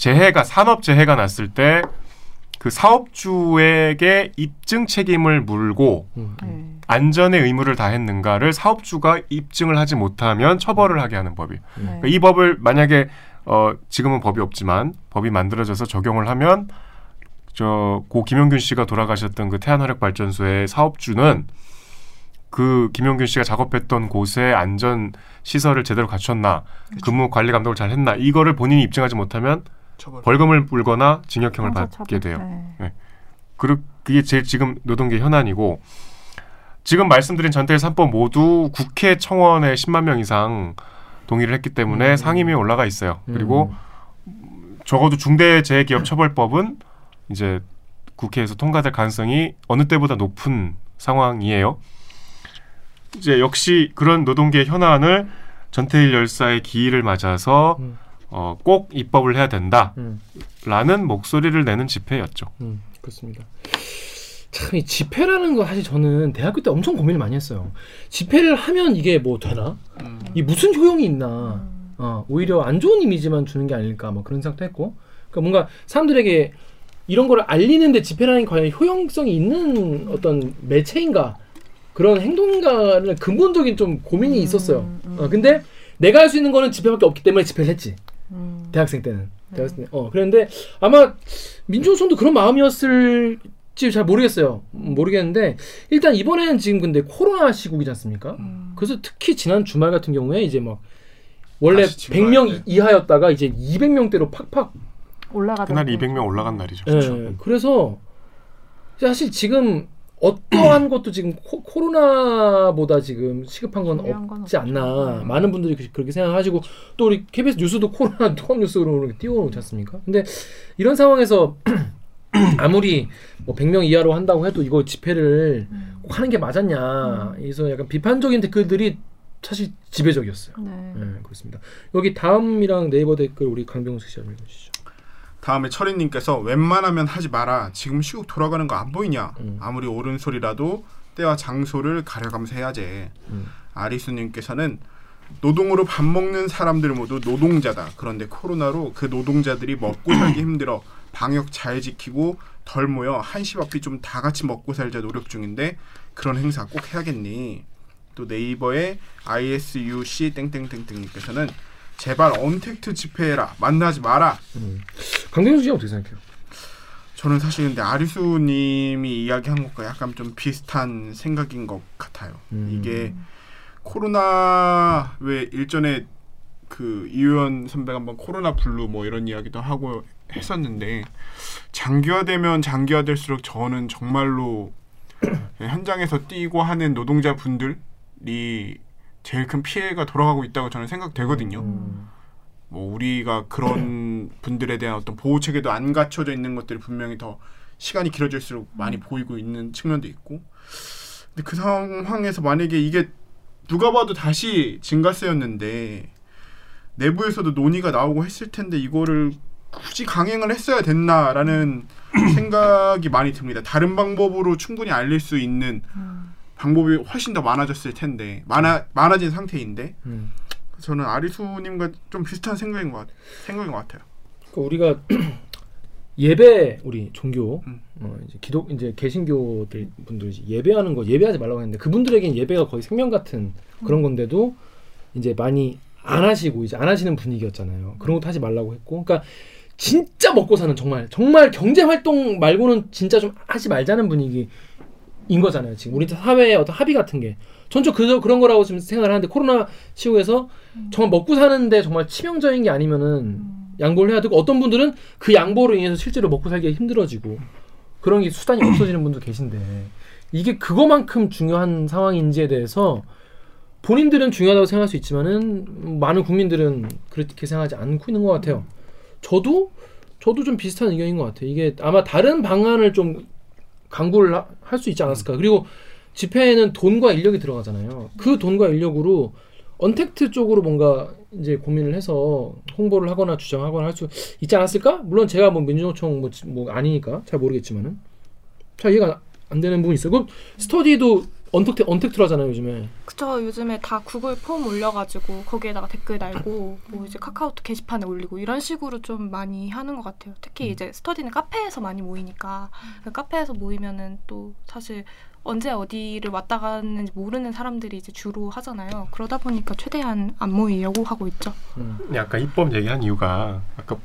재해가 산업 재해가 났을 때 그 사업주에게 입증 책임을 물고 음. 네. 안전의 의무를 다했는가를 사업주가 입증을 하지 못하면 처벌을 하게 하는 법이. 네. 그러니까 이 법을 만약에 어 지금은 법이 없지만 법이 만들어져서 적용을 하면 저 고 김용균 씨가 돌아가셨던 그 태안화력 발전소의 사업주는 그 김용균 씨가 작업했던 곳의 안전 시설을 제대로 갖췄나 근무 관리 감독을 잘 했나 이거를 본인이 입증하지 못하면 처벌. 벌금을 물거나 징역형을 받게 형사처벌. 돼요. 네. 그르, 그게 제일 지금 노동계 현안이고 지금 말씀드린 전태일 3법 모두 국회 청원에 10만 명 이상 동의를 했기 때문에 음. 상임위에 올라가 있어요. 음. 그리고 적어도 중대재해기업처벌법은 이제 국회에서 통과될 가능성이 어느 때보다 높은 상황이에요. 이제 역시 그런 노동계 현안을 전태일 열사의 기일을 맞아서 음. 어, 꼭 입법을 해야 된다라는 음. 목소리를 내는 집회였죠. 음, 그렇습니다. 참 이 집회라는 거 사실 저는 대학교 때 엄청 고민을 많이 했어요. 집회를 하면 이게 뭐 되나? 음. 이 무슨 효용이 있나? 어, 오히려 안 좋은 이미지만 주는 게 아닐까? 뭐 그런 생각도 했고. 그러니까 뭔가 사람들에게 이런 거를 알리는데 집회라는 게 과연 효용성이 있는 어떤 매체인가? 그런 행동인가를 근본적인 좀 고민이 있었어요. 음. 어, 근데 내가 할 수 있는 거는 집회밖에 없기 때문에 집회를 했지. 음. 대학생 때는. 대학생 때. 어, 그랬는데 아마 민주노총도 그런 마음이었을지 잘 모르겠어요. 음, 모르겠는데 일단 이번에는 지금 근데 코로나 시국이지 않습니까? 음. 그래서 특히 지난 주말 같은 경우에 이제 막 원래 다시 증가할 100명 때. 이하였다가 이제 200명대로 팍팍 올라가던 그날 때. 200명 올라간 날이죠. 예. 그래서 사실 지금 어떠한 것도 지금 코, 코로나보다 지금 시급한 건건 없지 없죠. 않나 음. 많은 분들이 그- 그렇게 생각하시고 또 우리 KBS 뉴스도 코로나 통합 뉴스로 띄워놓지 않습니까? 근데 이런 상황에서 아무리 뭐 100명 이하로 한다고 해도 이거 집회를 음. 꼭 하는 게 맞았냐 그래서 약간 비판적인 댓글들이 사실 지배적이었어요. 네. 네, 그렇습니다. 여기 다음이랑 네이버 댓글 우리 강병수 씨 한번 읽어주시죠. 다음에 철이님께서 웬만하면 하지 마라. 지금 시국 돌아가는 거 안 보이냐? 음. 아무리 옳은 소리라도 때와 장소를 가려가면서 해야지. 음. 아리수님께서는 노동으로 밥 먹는 사람들 모두 노동자다. 그런데 코로나로 그 노동자들이 먹고 살기 힘들어 방역 잘 지키고 덜 모여 한시 앞이 좀 다 같이 먹고 살자 노력 중인데 그런 행사 꼭 해야겠니? 또 네이버의 ISUC 땡땡땡땡님께서는 제발 언택트 집회해라. 만나지 마라. 음. 강병수 씨 어떻게 생각해요? 저는 사실 근데 아리수님이 이야기한 것과 약간 좀 비슷한 생각인 것 같아요. 음. 이게 코로나 왜 일전에 그 이효연 선배가 한번 코로나 블루 뭐 이런 이야기도 하고 했었는데 장기화되면 장기화될수록 저는 정말로 현장에서 뛰고 하는 노동자분들이 제일 큰 피해가 돌아가고 있다고 저는 생각되거든요. 음. 뭐 우리가 그런 분들에 대한 어떤 보호 체계도 안 갖춰져 있는 것들이 분명히 더 시간이 길어질수록 많이 보이고 있는 측면도 있고 근데 그 상황에서 만약에 이게 누가 봐도 다시 증가세였는데 내부에서도 논의가 나오고 했을 텐데 이거를 굳이 강행을 했어야 됐나라는 생각이 많이 듭니다. 다른 방법으로 충분히 알릴 수 있는 음. 방법이 훨씬 더 많아졌을 텐데 많아 많아진 상태인데 음. 저는 아리수님과 좀 비슷한 생각인 것 같, 생각인 것 같아요. 그러니까 우리가 예배 우리 종교 음. 어, 이제 기독 이제 개신교들 분들이 이제 예배하는 거 예배하지 말라고 했는데 그분들에겐 예배가 거의 생명 같은 그런 건데도 이제 많이 안 하시고 이제 안 하시는 분위기였잖아요. 그런 것도 하지 말라고 했고, 그러니까 진짜 먹고 사는 정말 정말 경제 활동 말고는 진짜 좀 하지 말자는 분위기 인 거잖아요. 지금 우리 사회의 어떤 합의 같은 게 전적 그저 그런 거라고 지금 생각을 하는데 코로나 시국에서 정말 먹고 사는데 정말 치명적인 게 아니면은 양보를 해야 되고 어떤 분들은 그 양보로 인해서 실제로 먹고 살기가 힘들어지고 그런 게 수단이 없어지는 분도 계신데 이게 그거만큼 중요한 상황인지에 대해서 본인들은 중요하다고 생각할 수 있지만은 많은 국민들은 그렇게 생각하지 않고 있는 것 같아요. 저도 저도 좀 비슷한 의견인 것 같아요. 이게 아마 다른 방안을 좀 강구를 할 수 있지 않았을까. 그리고 집회에는 돈과 인력이 들어가잖아요. 그 돈과 인력으로 언택트 쪽으로 뭔가 이제 고민을 해서 홍보를 하거나 주장하거나 할 수 있지 않았을까? 물론 제가 뭐 민주노총 뭐, 지- 뭐 아니니까 잘 모르겠지만은 잘 이해가 안 되는 부분이 있어요. 그럼 스터디도 언택트 언택트로 하잖아요 요즘에. 그쵸 요즘에 다 구글 폼 올려가지고 거기에다가 댓글 달고 뭐 이제 카카오톡 게시판에 올리고 이런 식으로 좀 많이 하는 것 같아요. 특히 음. 이제 스터디는 카페에서 많이 모이니까 그 카페에서 모이면은 또 사실 언제 어디를 왔다 갔는지 모르는 사람들이 이제 주로 하잖아요. 그러다 보니까 최대한 안 모이려고 하고 있죠. 음. 아까 입법 얘기한 이유가 아까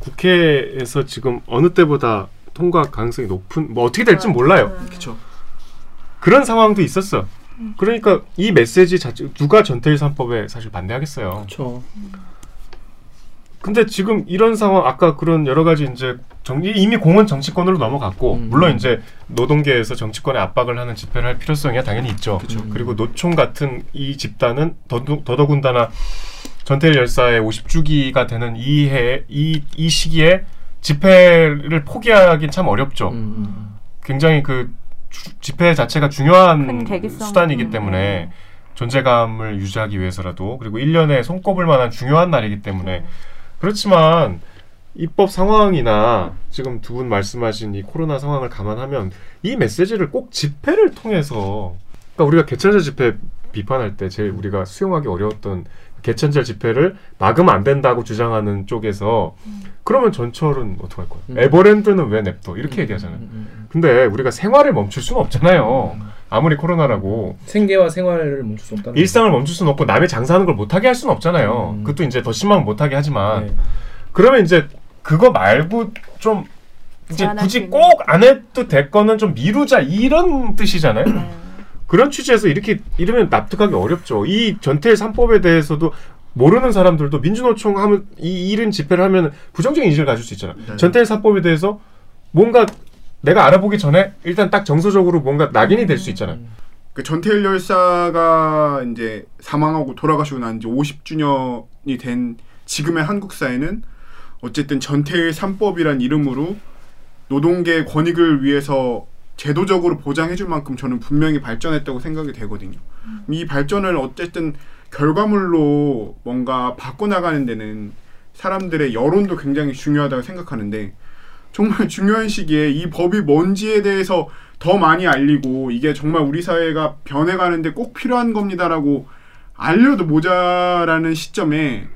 국회에서 지금 어느 때보다 통과 가능성이 높은 뭐 어떻게 될지 몰라요. 그렇죠. 그런 상황도 있었어. 음. 그러니까 이 메시지 자체 누가 전태일 3법에 사실 반대하겠어요. 그렇죠. 근데 지금 이런 상황 아까 그런 여러 가지 이제 정, 이미 공은 정치권으로 넘어갔고 음. 물론 이제 노동계에서 정치권에 압박을 하는 집회를 할 필요성이 당연히 있죠. 그쵸. 그리고 노총 같은 이 집단은 더더, 더더군다나 전태일 열사의 50주기가 되는 이 해, 이, 이 시기에 집회를 포기하긴 참 어렵죠. 음, 음. 굉장히 그 주- 집회 자체가 중요한. 수단이기 음, 때문에 존재감을 유지하기 위해서라도 그리고 1년에 손꼽을 만한 중요한 날이기 때문에. 그렇지만 입법 상황이나 지금 두 분 말씀하신 이 코로나 상황을 감안하면 이 메시지를 꼭 집회를 통해서 그러니까 우리가 개천절 집회 비판할 때 제일 우리가 수용하기 어려웠던 개천절 집회를 막으면 안 된다고 주장하는 쪽에서 그러면 전철은 어떡할 거야? 음. 에버랜드는 왜 냅둬? 이렇게 얘기하잖아요. 음, 음, 음. 근데 우리가 생활을 멈출 수는 없잖아요. 아무리 코로나라고 생계와 생활을 멈출 수 없다는 일상을 멈출 수는 없고 남의 장사하는 걸 못하게 할 수는 없잖아요. 음. 그것도 이제 더 심하면 못하게. 하지만 네. 그러면 이제 그거 말고 좀 이제 굳이 있는. 꼭안 해도 될 거는 좀 미루자 이런 뜻이잖아요. 네. 그런 취지에서 이렇게 이러면 납득하기 어렵죠. 이 전태일 3법에 대해서도 모르는 사람들도 민주노총 하면 이 이런 집회를 하면 부정적인 인식을 가질 수 있잖아요. 네. 전태일 3법에 대해서 뭔가 내가 알아보기 전에 일단 딱 정서적으로 뭔가 낙인이 될 수 있잖아요. 그 전태일 열사가 이제 사망하고 돌아가시고 난 이제 50주년이 된 지금의 한국 사회는 어쨌든 전태일 3법이란 이름으로 노동계 권익을 위해서 제도적으로 보장해줄 만큼 저는 분명히 발전했다고 생각이 되거든요. 이 발전을 어쨌든 결과물로 뭔가 바꿔나가는 데는 사람들의 여론도 굉장히 중요하다고 생각하는데 정말 중요한 시기에 이 법이 뭔지에 대해서 더 많이 알리고 이게 정말 우리 사회가 변해가는데 꼭 필요한 겁니다라고 알려도 모자라는 시점에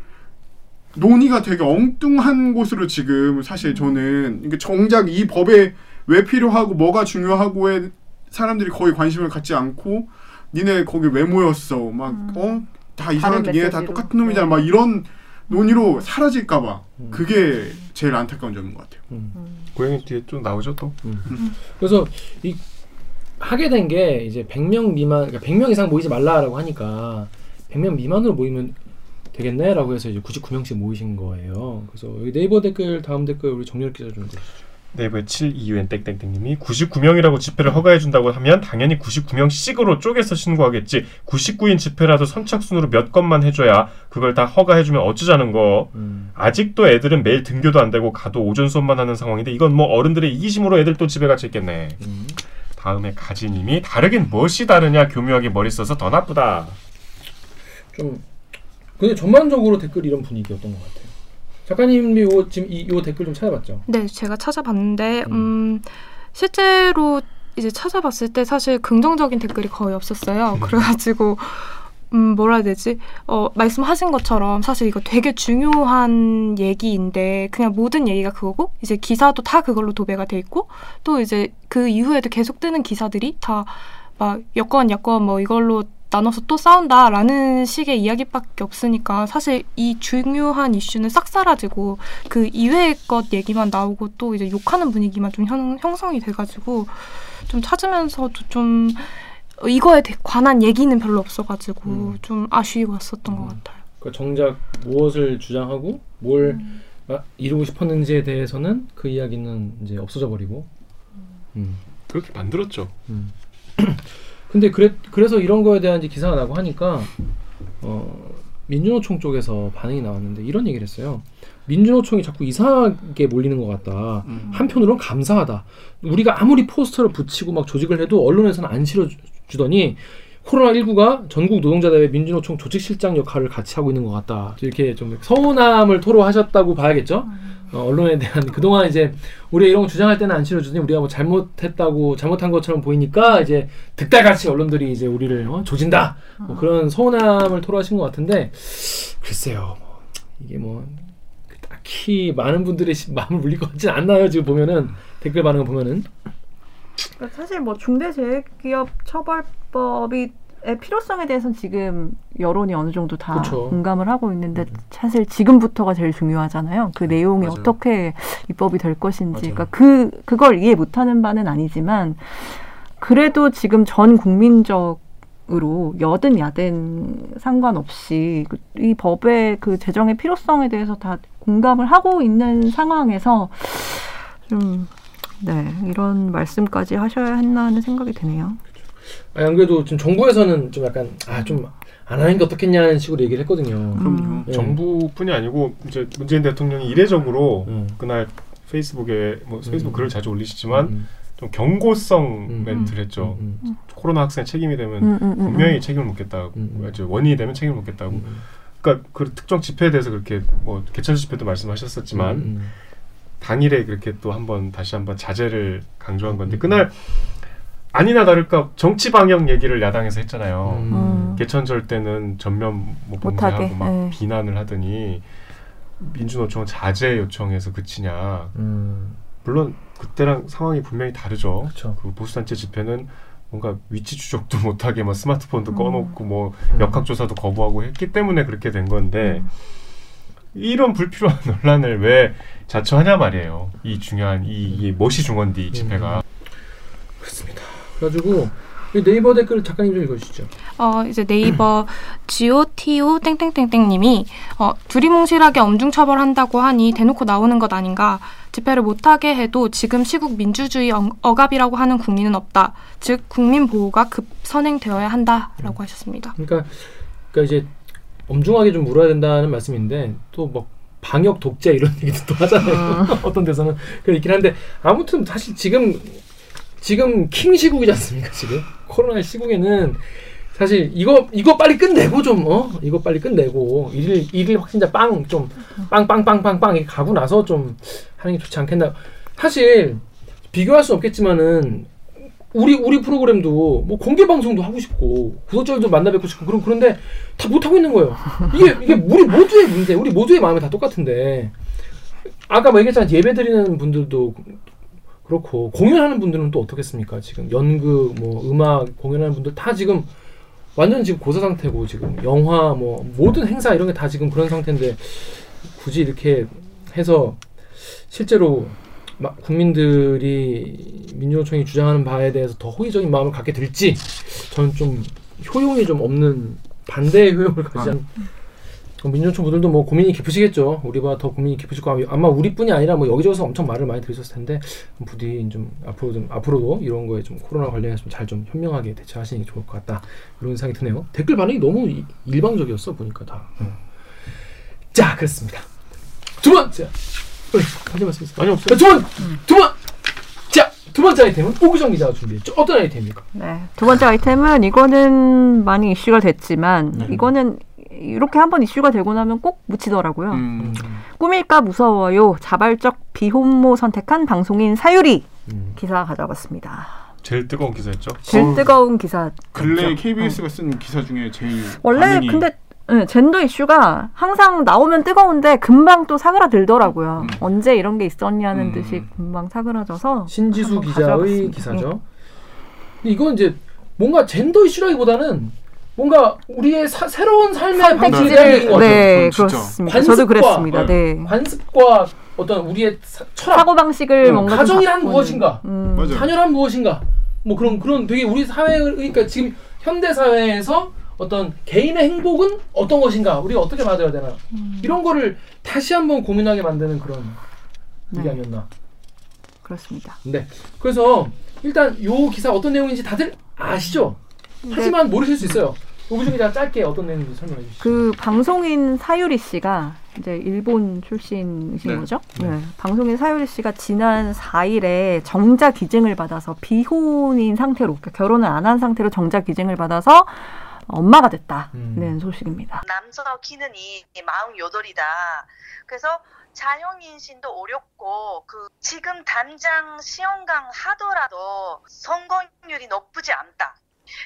논의가 되게 엉뚱한 곳으로 지금 사실 저는 이게 정작 이 법에 왜 필요하고 뭐가 중요하고에 사람들이 거의 관심을 갖지 않고 니네 거기 왜 모였어? 막 어? 다 이상하게 니네 다. 똑같은 놈이잖아. 막 이런 논의로 사라질까봐. 그게 제일 안타까운 점인 것 같아요. 고양이 뒤에 좀 나오죠 또. 그래서 이 하게 된 게 이제 100명 미만 그러니까 100명 이상 모이지 말라라고 하니까 100명 미만으로 모이면 되겠네라고 해서 이제 99명씩 모이신 거예요. 그래서 여기 네이버 댓글 다음 댓글 우리 정렬 기자 좀 해주시죠. 네이버에 7EUN 땡땡땡님이 99명이라고 집회를 허가해준다고 하면 당연히 99명씩으로 쪼개서 신고하겠지 99인 집회라도 선착순으로 몇 건만 해줘야 그걸 다 허가해주면 어쩌자는 거 음. 아직도 애들은 매일 등교도 안 되고 가도 오전 수업만 하는 상황인데 이건 뭐 어른들의 이기심으로 애들 또 집에 갇혀 있겠네 음. 다음에 가지님이 다르긴 무엇이 다르냐 교묘하게 머리 써서 더 나쁘다 좀 근데 전반적으로 댓글 이런 분위기였던 것 같아요. 작가님이 요 지금 이 요 댓글 좀 찾아봤죠. 네, 제가 찾아봤는데 음. 음, 실제로 이제 찾아봤을 때 사실 긍정적인 댓글이 거의 없었어요. 그래가지고 음, 뭐라 해야 되지? 어, 말씀하신 것처럼 사실 이거 되게 중요한 얘기인데 그냥 모든 얘기가 그거고 이제 기사도 다 그걸로 도배가 돼 있고 또 이제 그 이후에도 계속 뜨는 기사들이 다 막 여권 여권 뭐 이걸로 나눠서 또 싸운다라는 식의 이야기밖에 없으니까 사실 이 중요한 이슈는 싹 사라지고 그 이외의 것 얘기만 나오고 또 이제 욕하는 분위기만 좀 형, 형성이 돼가지고 좀 찾으면서도 좀 이거에 대- 관한 얘기는 별로 없어가지고 음. 좀 아쉬웠었던 것 같아요. 그 정작 무엇을 주장하고 뭘 아, 이루고 싶었는지에 대해서는 그 이야기는 이제 없어져 버리고. 음. 그렇게 만들었죠 음. 근데 그래, 그래서 이런 거에 대한 이제 기사가 나고 하니까 어, 민주노총 쪽에서 반응이 나왔는데 이런 얘기를 했어요. 민주노총이 자꾸 이상하게 몰리는 것 같다. 음. 한편으로는 감사하다. 우리가 아무리 포스터를 붙이고 막 조직을 해도 언론에서는 안 실어주더니 코로나19가 전국 노동자대회 민주노총 조직실장 역할을 같이 하고 있는 것 같다. 이렇게 좀 서운함을 토로하셨다고 봐야겠죠. 어, 언론에 대한 그동안 이제 우리 이런 거 주장할 때는 안 실어주더니 우리가 뭐 잘못했다고 잘못한 것처럼 보이니까 이제 득달같이 언론들이 이제 우리를 어, 조진다. 뭐 그런 서운함을 토로하신 것 같은데 글쎄요. 뭐 이게 뭐 딱히 많은 분들의 시- 마음을 울릴 것 같진 않나요? 지금 보면은 댓글 반응을 보면은 사실 뭐 중대재해기업 처벌법이 의 필요성에 대해서는 지금 여론이 어느 정도 다 그쵸. 공감을 하고 있는데 사실 지금부터가 제일 중요하잖아요. 그 내용이 맞아요. 어떻게 입법이 될 것인지. 맞아요. 그러니까 그 그걸 이해 못하는 바는 아니지만 그래도 지금 전 국민적 으로 여든 야든 상관없이 그이 법의 그 제정의 필요성에 대해서 다 공감을 하고 있는 상황에서 좀 네, 이런 말씀까지 하셔야 했나 하는 생각이 드네요. 아니, 안 그래도 지금 정부에서는 좀 약간 아좀 안 하는 게 어떻겠냐는 식으로 얘기를 했거든요. 음. 네. 정부뿐이 아니고 이제 문재인 대통령이 이례적으로 음. 그날 페이스북에 뭐 페이스북 음. 글을 자주 올리시지만 음, 좀 경고성 음. 멘트를 했죠. 음, 음, 코로나 확산 책임이 되면 분명히 음. 책임을 묻겠다고, 음. 이제 원인이 되면 책임을 묻겠다고. 음, 그러니까 그 특정 집회에 대해서 그렇게 뭐 개천수 집회도 말씀하셨었지만 음, 당일에 그렇게 또 한번 다시 한번 자제를 강조한 건데 음. 그날 아니나 다를까 정치 방역 얘기를 야당에서 했잖아요. 음. 음. 개천절 때는 전면 뭐 못하게, 막 예. 비난을 하더니 민주노총은 자제 요청해서 그치냐. 음, 물론 그때랑 상황이 분명히 다르죠. 그렇죠. 그 보수단체 집회는 뭔가 위치 추적도 못하게 뭐 스마트폰도 음. 꺼놓고 뭐 음. 역학조사도 거부하고 했기 때문에 그렇게 된 건데 이런 불필요한 논란을 왜 자처하냐 말이에요. 이 중요한 이, 이 멋이 중원디 이 집회가 그렇습니다. 그래가지고 이 네이버 댓글 작가님 좀 읽어주시죠. 어, 이제 네이버 GOTO 땡땡땡땡님이 어, 두리뭉실하게 엄중 처벌한다고 하니 대놓고 나오는 것 아닌가. 집회를 못하게 해도 지금 시국 민주주의 어, 억압이라고 하는 국민은 없다. 즉 국민 보호가 급 선행되어야 한다라고 하셨습니다. 그러니까 그러니까 이제 엄중하게 좀 물어야 된다는 말씀인데 또뭐 방역 독재 이런 얘기도 또 하잖아요. 어떤 데서는 그 있긴 한데 아무튼 사실 지금 지금 킹 시국이지 않습니까 지금? 코로나 시국에는 사실 이거 이거 빨리 끝내고 좀 어? 이거 빨리 끝내고 일일 일일 확진자 빵 좀 빵빵빵빵빵 이렇게 가고 나서 좀 하는 게 좋지 않겠나. 사실 비교할 수 없겠지만은 우리 우리 프로그램도 뭐 공개 방송도 하고 싶고 구독자들도 만나 뵙고 싶고 그런 그런데 다못 하고 있는 거예요. 이게 이게 우리 모두의 문제, 우리 모두의 마음이 다 똑같은데. 아까 뭐 얘기했잖아 예배 드리는 분들도 그렇고 공연하는 분들은 또 어떻겠습니까? 지금 연극 뭐 음악 공연하는 분들 다 지금 완전 지금 고사 상태고 지금 영화 뭐 모든 행사 이런 게 다 지금 그런 상태인데 굳이 이렇게 해서 실제로 마- 국민들이 민주노총이 주장하는 바에 대해서 더 호의적인 마음을 갖게 될지 저는 좀 효용이 좀 없는 반대의 효용을 가지지 않. 민주노총 분들도 뭐 고민이 깊으시겠죠. 우리보다 더 고민이 깊으실 거고 아마 우리뿐이 아니라 뭐 여기저기서 엄청 말을 많이 들으셨을 텐데 부디 좀 앞으로 좀 앞으로도 이런 거에 좀 코로나 관련해서 좀잘좀 현명하게 대처하시는 게 좋을 것 같다 이런 생각이 드네요. 댓글 반응이 너무 이- 일방적이었어 보니까 다. 어. 자 그렇습니다. 두 번째. 어, 하지 말씀하세요. 아니 없어요. 두 번, 두 번. 자, 두 번째 아이템은 오규정 기자가 준비했죠. 어떤 아이템입니까? 네. 두 번째 아이템은 이거는 많이 이슈가 됐지만 네. 이거는 이렇게 한번 이슈가 되고 나면 꼭 묻히더라고요. 음. 꾸밀까 무서워요. 자발적 비혼모 선택한 방송인 사유리 음. 기사 가져왔습니다. 제일 뜨거운 기사였죠. 제일 어우. 뜨거운 기사. 근래 KBS가 쓴 기사 중에 제일 원래 반응이 근데 네, 젠더 이슈가 항상 나오면 뜨거운데 금방 또 사그라들더라고요. 음. 언제 이런 게 있었냐는 음. 듯이 금방 사그라져서 신지수 기자의 가져와봤습니다. 기사죠. 근데 이건 이제 뭔가 젠더 이슈라기보다는 뭔가 우리의 사- 새로운 삶의 같아요. 네 진짜. 그렇습니다. 저도 관습과- 그랬습니다. 네. 관습과 어떤 우리의 사, 철학, 사고 방식을 음, 뭔가 좀 가정이란. 무엇인가? 음. 자녀란 무엇인가? 뭐 그런 그런 되게 우리 사회의 그러니까 지금 현대 사회에서 어떤 개인의 행복은 어떤 것인가? 우리가 어떻게 받아야 되나? 이런 거를 다시 한번 고민하게 만드는 그런 네. 일이 아니었나? 그렇습니다. 네. 그래서 일단 요 기사 어떤 내용인지 다들 아시죠? 하지만 모르실 수 있어요. 오구정 기자 짧게 어떤 내용인지 설명해 주시죠. 그 방송인 사유리 씨가 이제 일본 출신이신 네. 거죠? 네. 방송인 사유리 씨가 지난 4일에 정자 기증을 받아서 비혼인 상태로 그러니까 결혼을 안 한 상태로 정자 기증을 받아서 엄마가 됐다는 음. 소식입니다. 남자 기능이 48이다. 그래서 자연 임신도 어렵고 그 지금 당장 시험강 하더라도 성공률이 높지 않다.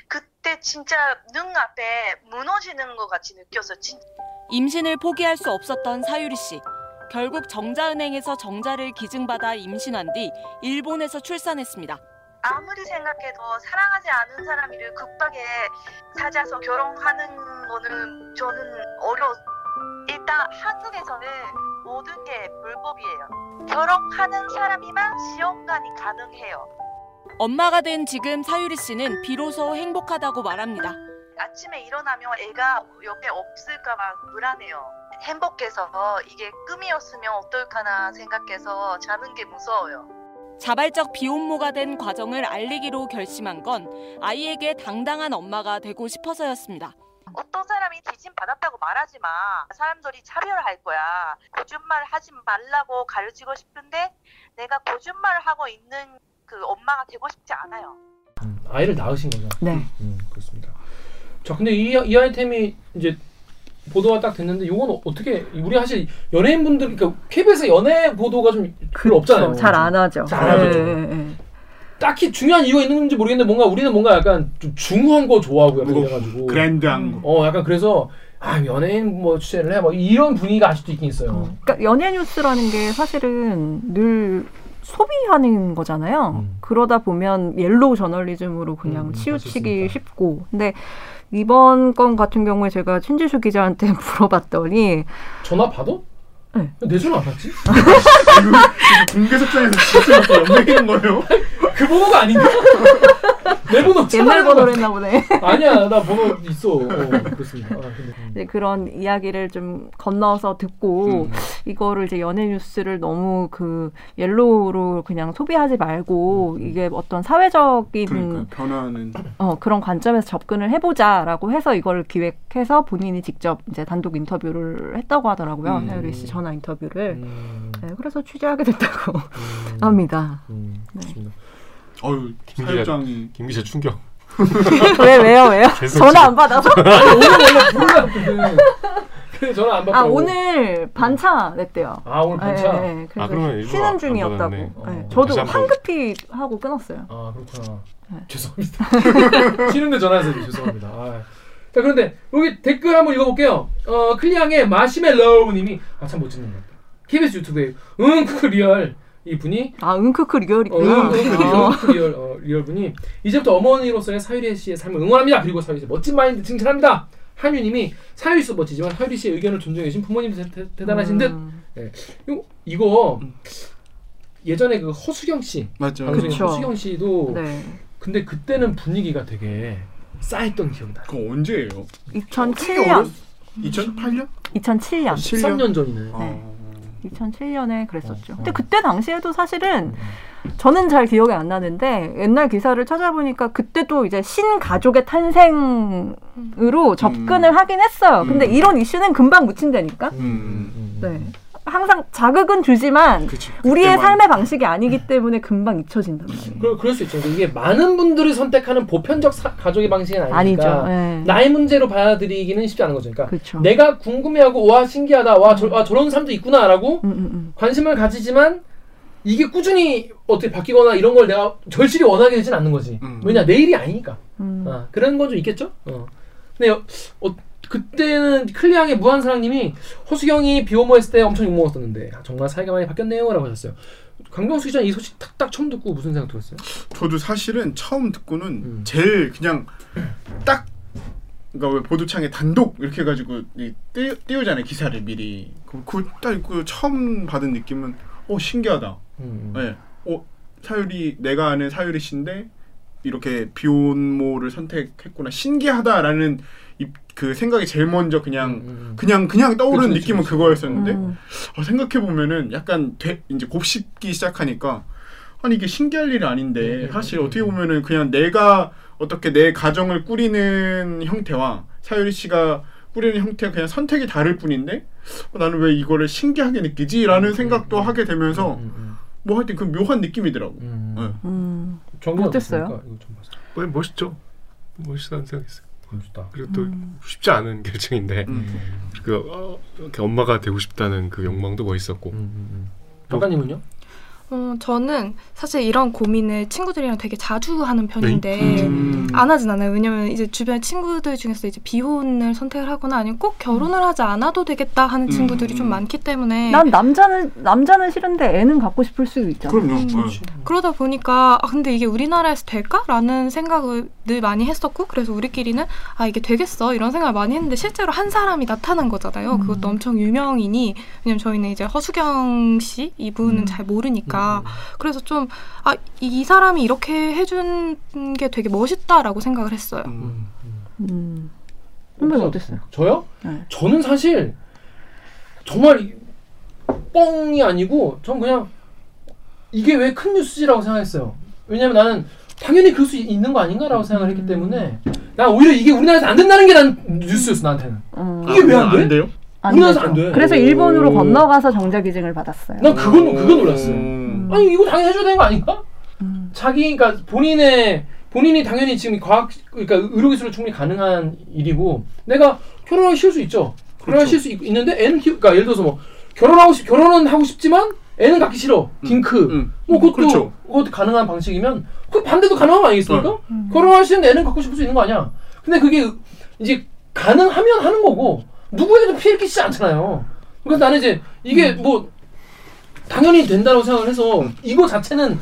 그때 진짜 눈앞에 무너지는 것 같이 느껴서 진 임신을 포기할 수 없었던 사유리 씨. 결국 정자은행에서 정자를 기증받아 임신한 뒤 일본에서 출산했습니다. 아무리 생각해도 사랑하지 않은 사람이를 급하게 찾아서 결혼하는 거는 저는 어려. 일단 한국에서는 모든 게 불법이에요. 결혼하는 사람이만 시험관이 가능해요. 엄마가 된 지금 사유리 씨는 비로소 행복하다고 말합니다. 아침에 일어나면 애가 옆에 없을까 봐 불안해요. 행복해서 이게 꿈이었으면 어떨까나 생각해서 자는 게 무서워요. 자발적 비혼모가 된 과정을 알리기로 결심한 건 아이에게 당당한 엄마가 되고 싶어서였습니다. 어떤 사람이 지진 받았다고 말하지 마. 사람들이 차별할 거야. 거짓말 하지 말라고 가르치고 싶은데 내가 거짓말을 하고 있는 그 엄마가 되고 싶지 않아요. 음, 아이를 낳으신 거죠. 네. 음, 그렇습니다. 자, 근데 이, 이 아이템이 이제 보도가 딱 됐는데 이건 어떻게 우리 사실 연예인 분들 그러니까 KBS 연예 보도가 좀 별로 없잖아요. 잘 안 하죠. 잘 안 하죠. 네, 네, 네. 딱히 중요한 이유가 있는지 모르겠는데 뭔가 우리는 뭔가 약간 좀 중후한 거 좋아하고 약간 무겁- 이래가지고 그랜드한 거. 어 약간 그래서 아 연예인 뭐 취재를 해뭐 이런 분위기가 아직도 있긴 있어요. 그러니까 연예 뉴스라는 게 사실은 늘 소비하는 거잖아요. 음. 그러다 보면 옐로우 저널리즘으로 그냥 음, 치우치기 맞습니다. 쉽고. 근데 이번 건 같은 경우에 제가 신지수 기자한테 물어봤더니 전화 받어? 네. 내 전화 안 받지? 공개 석상에서 진짜 이렇게 엿멕이는 거예요? 그 번호가 아닌가? 내 번호 옛날 번호로 거 했나 보네. 아니야 나 번호 있어. 어, 그렇습니다. 아, 근데, 이제 그런 이야기를 좀 건너서 듣고 음. 이거를 이제 연예 뉴스를 너무 그 yellow로 그냥 소비하지 말고 이게 어떤 사회적인 그러니까 변화는 어, 그런 관점에서 접근을 해보자라고 해서 이걸 기획해서 본인이 직접 이제 단독 인터뷰를 했다고 하더라고요. 음. 사유리 씨 전화 인터뷰를. 음, 네, 그래서 취재하게 됐다고 음, 합니다. 음, 네. 어유 김 사회장이 김 기자 충격. 왜 왜요 왜요? 전화 안 받아서? 아니 오늘 원래. 근데 전화 안 받고. 아 오늘 반차 냈대요. 아 오늘 반차. 네, 네. 그래서 아, 쉬는 안 중이었다고. 받았네. 어. 네, 저도. 황급히 하고 끊었어요. 아 그렇구나. 네. 죄송합니다. 쉬는데 전화해서 죄송합니다. 아. 자 그런데 여기 댓글 한번 읽어볼게요. 어 클리앙의 마시멜로우님이 아참 못 찍는 것 같다. KBS 유튜브에 응 그거 리얼 이 분이 아 응크크 어, 리얼이구나. 어. 리얼, 그 리얼, 어, 리얼 분이 이제부터 어머니로서의 사유리 씨의 삶을 응원합니다. 그리고 사유리 씨 멋진 마인드 칭찬합니다. 한유님이 사유리 씨 멋지지만 사유리 씨의 의견을 존중해 주신 부모님 대, 대, 대단하신 듯. 음. 이거, 이거 예전에 그 허수경 씨 맞죠. 방송인 그쵸. 허수경 씨도 네. 근데 그때는 분위기가 되게 싸했던 기억이 나요. 그거 언제예요? 2007년. 2008년? 2007년. 13년 전이네. 어. 2007년에 그랬었죠. 어, 근데 어. 그때 당시에도 사실은 음. 저는 잘 기억이 안 나는데 옛날 기사를 찾아보니까 그때도 이제 신가족의 탄생으로 접근을 하긴 했어요. 근데 음. 이런 이슈는 금방 묻힌다니까. 음. 네. 항상 자극은 주지만 그치. 우리의. 삶의 방식이 아니기 때문에 금방 잊혀진단 말이에요. 그, 그럴 수 있죠. 이게 많은 분들이 선택하는 보편적 사- 가족의 방식은 아니니까 아니죠. 네. 나의 문제로 받아들이기는 쉽지 않은 거죠. 그러니까 그렇죠. 내가 궁금해하고 와 신기하다, 와, 저, 아, 저런 사람도 있구나라고 음, 음, 음. 관심을 가지지만 이게 꾸준히 어떻게 바뀌거나 이런 걸 내가 절실히 원하게 되진 않는 거지. 음. 왜냐 내일이 아니니까. 음. 아, 그런 건 좀 있겠죠. 어. 근데 어, 어, 그때는 클리앙의 무한사랑님이 허수경이 비호모 했을 때 엄청 욕먹었었는데 아, 정말 사이가 많이 바뀌었네요 라고 하셨어요. 강병수 기자 이 소식 딱, 딱 처음 듣고 무슨 생각 들었어요? 저도 사실은 처음 듣고는 음. 제일 그냥 딱 그러니까 왜 보도창에 단독 이렇게 해가지고 이 띄우, 띄우잖아요 기사를 미리 그딱 그 처음 받은 느낌은 어 신기하다. 음, 음. 네. 어 사유리 내가 아는 사유리 씨인데 이렇게 비혼모를 선택했구나 신기하다라는 이, 그 생각이 제일 먼저 그냥 음, 음. 그냥 그냥 떠오르는 그치, 느낌은 그치. 그거였었는데 음. 어, 생각해 보면은 약간 되, 이제 곱씹기 시작하니까 아니 이게 신기할 일이 아닌데 음, 사실 음, 어떻게 음. 보면은 그냥 내가 어떻게 내 가정을 꾸리는 형태와 사유리 씨가 꾸리는 형태가 그냥 선택이 다를 뿐인데 어, 나는 왜 이거를 신기하게 느끼지라는 생각도 하게 되면서 뭐 하여튼 그 묘한 느낌이더라고. 네. 음. 정리가 어땠어요? 멋있죠. 멋있다는 생각했어요. 멋있다. 그리고 또 쉽지 않은 결정인데 음. 그 어, 이렇게 엄마가 되고 싶다는 그 욕망도 멋있었고. 작가님은요? 어, 저는 사실 이런 고민을 친구들이랑 되게 자주 하는 편인데 음. 안 하진 않아요. 왜냐면 이제 주변 친구들 중에서 이제 비혼을 선택을 하거나 아니면 꼭 결혼을 하지 않아도 되겠다 하는 친구들이 좀 많기 때문에 난 남자는 남자는 싫은데 애는 갖고 싶을 수도 있잖아. 그럼요. 음, 네. 그러다 보니까 아 근데 이게 우리나라에서 될까라는 생각을 늘 많이 했었고 그래서 우리끼리는 아 이게 되겠어 이런 생각을 많이 했는데 실제로 한 사람이 나타난 거잖아요. 그것도 엄청 유명인이 왜냐면 저희는 이제 허수경 씨 이분은 잘 모르니까 그래서 좀 아 이 사람이 이렇게 해준 게 되게 멋있다라고 생각을 했어요. 음. 선배는 어땠어요? 저요? 네. 저는 사실 정말 이- 뻥이 아니고 전 그냥 이게 왜 큰 뉴스지라고 생각했어요. 왜냐면 나는 당연히 그럴 수 있는 거 아닌가라고 생각을 했기 때문에 난 오히려 이게 우리나라에서 안 된다는 게 난 뉴스였어 나한테는. 음. 이게 왜 안 돼? 안 돼요? 안 우리나라에서. 안 돼. 그래서 오. 일본으로 건너가서 정자 기증을 받았어요. 난 그건 그건 놀랐어요. 음. 아니 이거 당연히 해줘야 되는 거 아닌가? 음. 자기 그러니까 본인의 본인이 당연히 지금 과학 그러니까 의료기술로 충분히 가능한 일이고 내가 결혼하기 싫을 수 있죠. 결혼하기 싫을 수 있, 있는데 애는 키 그러니까 예를 들어서 뭐 결혼하고 싶 결혼은 하고 싶지만 애는 갖기 싫어. 딩크. 음. 뭐 그것도 그렇죠. 그것도 가능한 방식이면 그 반대도 가능한 거 아니겠습니까? 음. 결혼하시는데 애는 갖고 싶을 수 있는 거 아니야. 근데 그게 이제 가능하면 하는 거고 누구에게도 피해 끼치지 않잖아요. 그래서 나는 이제 이게 뭐 당연히 된다고 생각을 해서 이거 자체는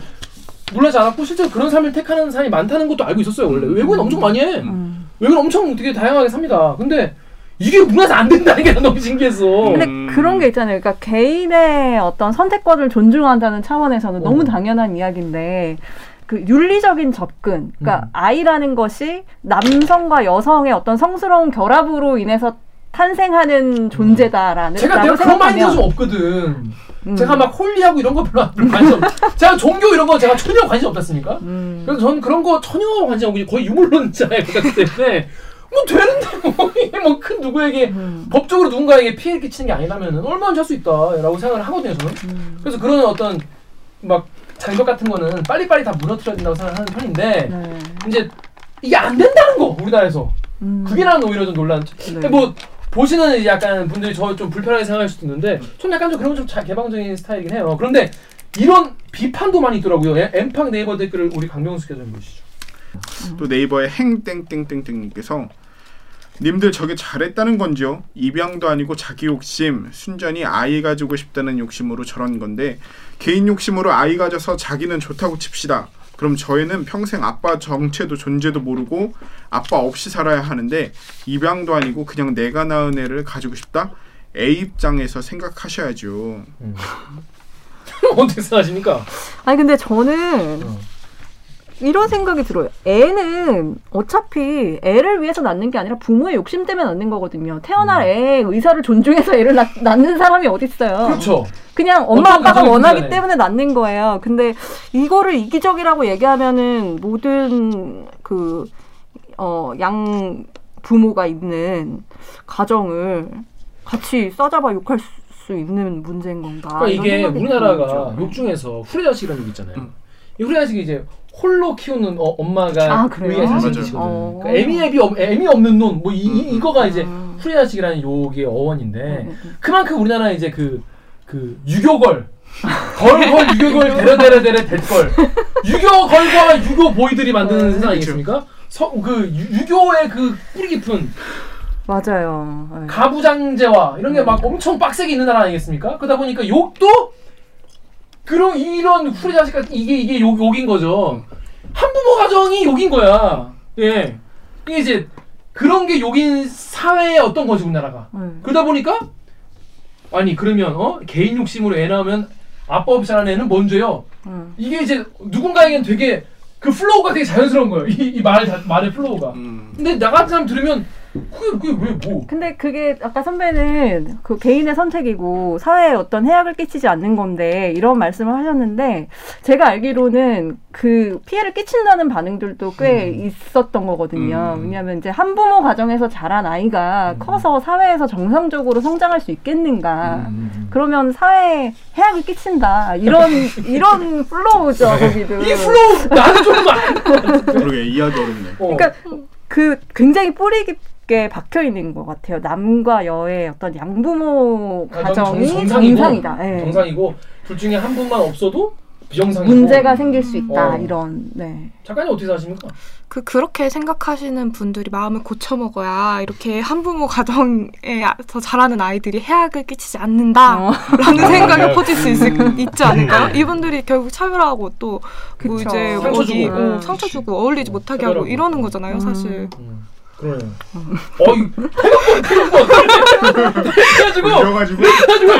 놀라지 않았고 실제로 그런 삶을 택하는 사람이 많다는 것도 알고 있었어요 원래 외국은 엄청 많이 해 음. 외국은 엄청 되게 다양하게 삽니다 근데 이게 우리나라에서 안 된다는 게난 너무 신기했어 근데 음. 그런 게 있잖아요. 그러니까 개인의 어떤 선택권을 존중한다는 차원에서는 어. 너무 당연한 이야기인데 그 윤리적인 접근, 그러니까 음. 아이라는 것이 남성과 여성의 어떤 성스러운 결합으로 인해서 탄생하는 존재다라는 제가 내가 그런 마인드가 좀 없거든 음. 제가 막 홀리하고 이런 거 별로 관심 없 제가 종교 이런 거 제가 전혀 관심 없었습니까 음. 그래서 저는 그런 거 전혀 관심 없고 거의 유물론자였기 때문에 뭐 되는데 뭐 이게 뭐큰 누구에게 음. 법적으로 누군가에게 피해를 끼치는 게 아니라면 얼마나 할수 있다라고 생각을 하거든요 저는 음. 그래서 그런 어떤 막 장벽 같은 거는 빨리빨리 다 무너뜨려야 된다고 생각하는 편인데 네. 이제 이게 안 된다는 거 우리나라에서 음. 그게 나는 오히려 좀 놀란 네. 뭐 보시는 약간 분들이 저 좀 불편하게 생각할 수도 있는데 전 약간 좀 그런 좀 자- 개방적인 스타일이긴 해요 그런데 이런 비판도 많이 있더라고요 에- 엠팡 네이버 댓글을 우리 강병수 기자 좀 보시죠 또 네이버의 행땡땡땡땡님께서 님들 저게 잘했다는 건지요? 입양도 아니고 자기 욕심, 순전히 아이 가지고 싶다는 욕심으로 저런 건데 개인 욕심으로 아이 가져서 자기는 좋다고 칩시다. 그럼 저희는 평생 아빠 정체도 존재도 모르고 아빠 없이 살아야 하는데 입양도 아니고 그냥 내가 낳은 애를 가지고 싶다? 애 입장에서 생각하셔야죠. 어떻게 생각하십니까? 아니 근데 저는 어. 이런 생각이 들어요. 애는 어차피 애를 위해서 낳는 게 아니라 부모의 욕심 때문에 낳는 거거든요. 태어날 애의 의사를 존중해서 애를 낳, 낳는 사람이 어딨어요. 그렇죠 그냥 엄마 아빠가 원하기. 때문에 낳는 거예요. 근데 이거를 이기적이라고 얘기하면은 모든 그, 어, 양 부모가 있는 가정을 같이 싸잡아 욕할 수 있는 문제인 건가. 그러니까 이게 우리나라가. 욕 중에서 후레자식이라는 욕 있잖아요. 음. 이 후레자식이 이제 홀로 키우는 어, 엄마가 아. 자식이시거든. 어. 그러니까 애미 애비 없, 애미 없는 놈, 뭐 이, 이- 음. 이거가 이제 음. 후레자식이라는 욕의 어원인데 음, 음. 그만큼 우리나라 이제 그, 그 유교걸 걸걸 유교걸 데려데려 데려 대걸 유교걸과 유교 보이들이 만드는 네, 세상 아니겠습니까? 서, 그 유, 유교의 그 뿌리 깊은 맞아요. 네. 가부장제와 이런 게 막 엄청 빡세게 있는 나라 아니겠습니까? 그러다 보니까 욕도 그런 이런 후레 자식 같은 이게 이게 욕 욕인 거죠. 한부모 가정이 욕인 거야. 예. 이게 이제 그런 게 욕인 사회의 어떤 거지 우리나라가. 네. 그러다 보니까 아니 그러면 어 개인 욕심으로 애 낳으면 아빠 없이 자란 애는 뭔 죄요. 음. 이게 이제 누군가에겐 되게 그 flow가 되게 자연스러운 거예요. 이, 이 말, 말의 flow가. 음. 근데 나 같은 사람 들으면 그게 그게 왜 뭐? 근데 그게 아까 선배는 그 개인의 선택이고 사회에 어떤 해악을 끼치지 않는 건데 이런 말씀을 하셨는데 제가 알기로는 그 피해를 끼친다는 반응들도 꽤 있었던 거거든요. 음. 왜냐하면 이제 한부모 가정에서 자란 아이가 커서 사회에서 정상적으로 성장할 수 있겠는가. 음. 그러면 사회에 해악을 끼친다. 이런 이런 flow죠 거기도. 이 flow 나는 안. 그러게 이해하기 어렵네. 어. 그러니까 그 굉장히 뿌리 깊 게 박혀 있는 것 같아요. 남과 여의 어떤 양부모 가정이 정- 정상이고, 정상이다. 예. 정상이고 둘 중에 한 분만 없어도 비정상이고 문제가 생길 수 있다. 어. 이런 네. 작가님 어떻게 사십니까? 그 그렇게 생각하시는 분들이 마음을 고쳐 먹어야 이렇게 한부모 가정에서 자라는 아이들이 해악을 끼치지 않는다라는 생각이 퍼질 수 있, 있지 않을까요? 이분들이 결국 차별하고 또뭐 그쵸. 이제 상처 주고. 어, 상처 주고 어울리지 어, 못하게 하고 차별하고. 이러는 거잖아요, 사실. 음, 그러네요. 어이 태극권 태극권 해가지고 이래가지고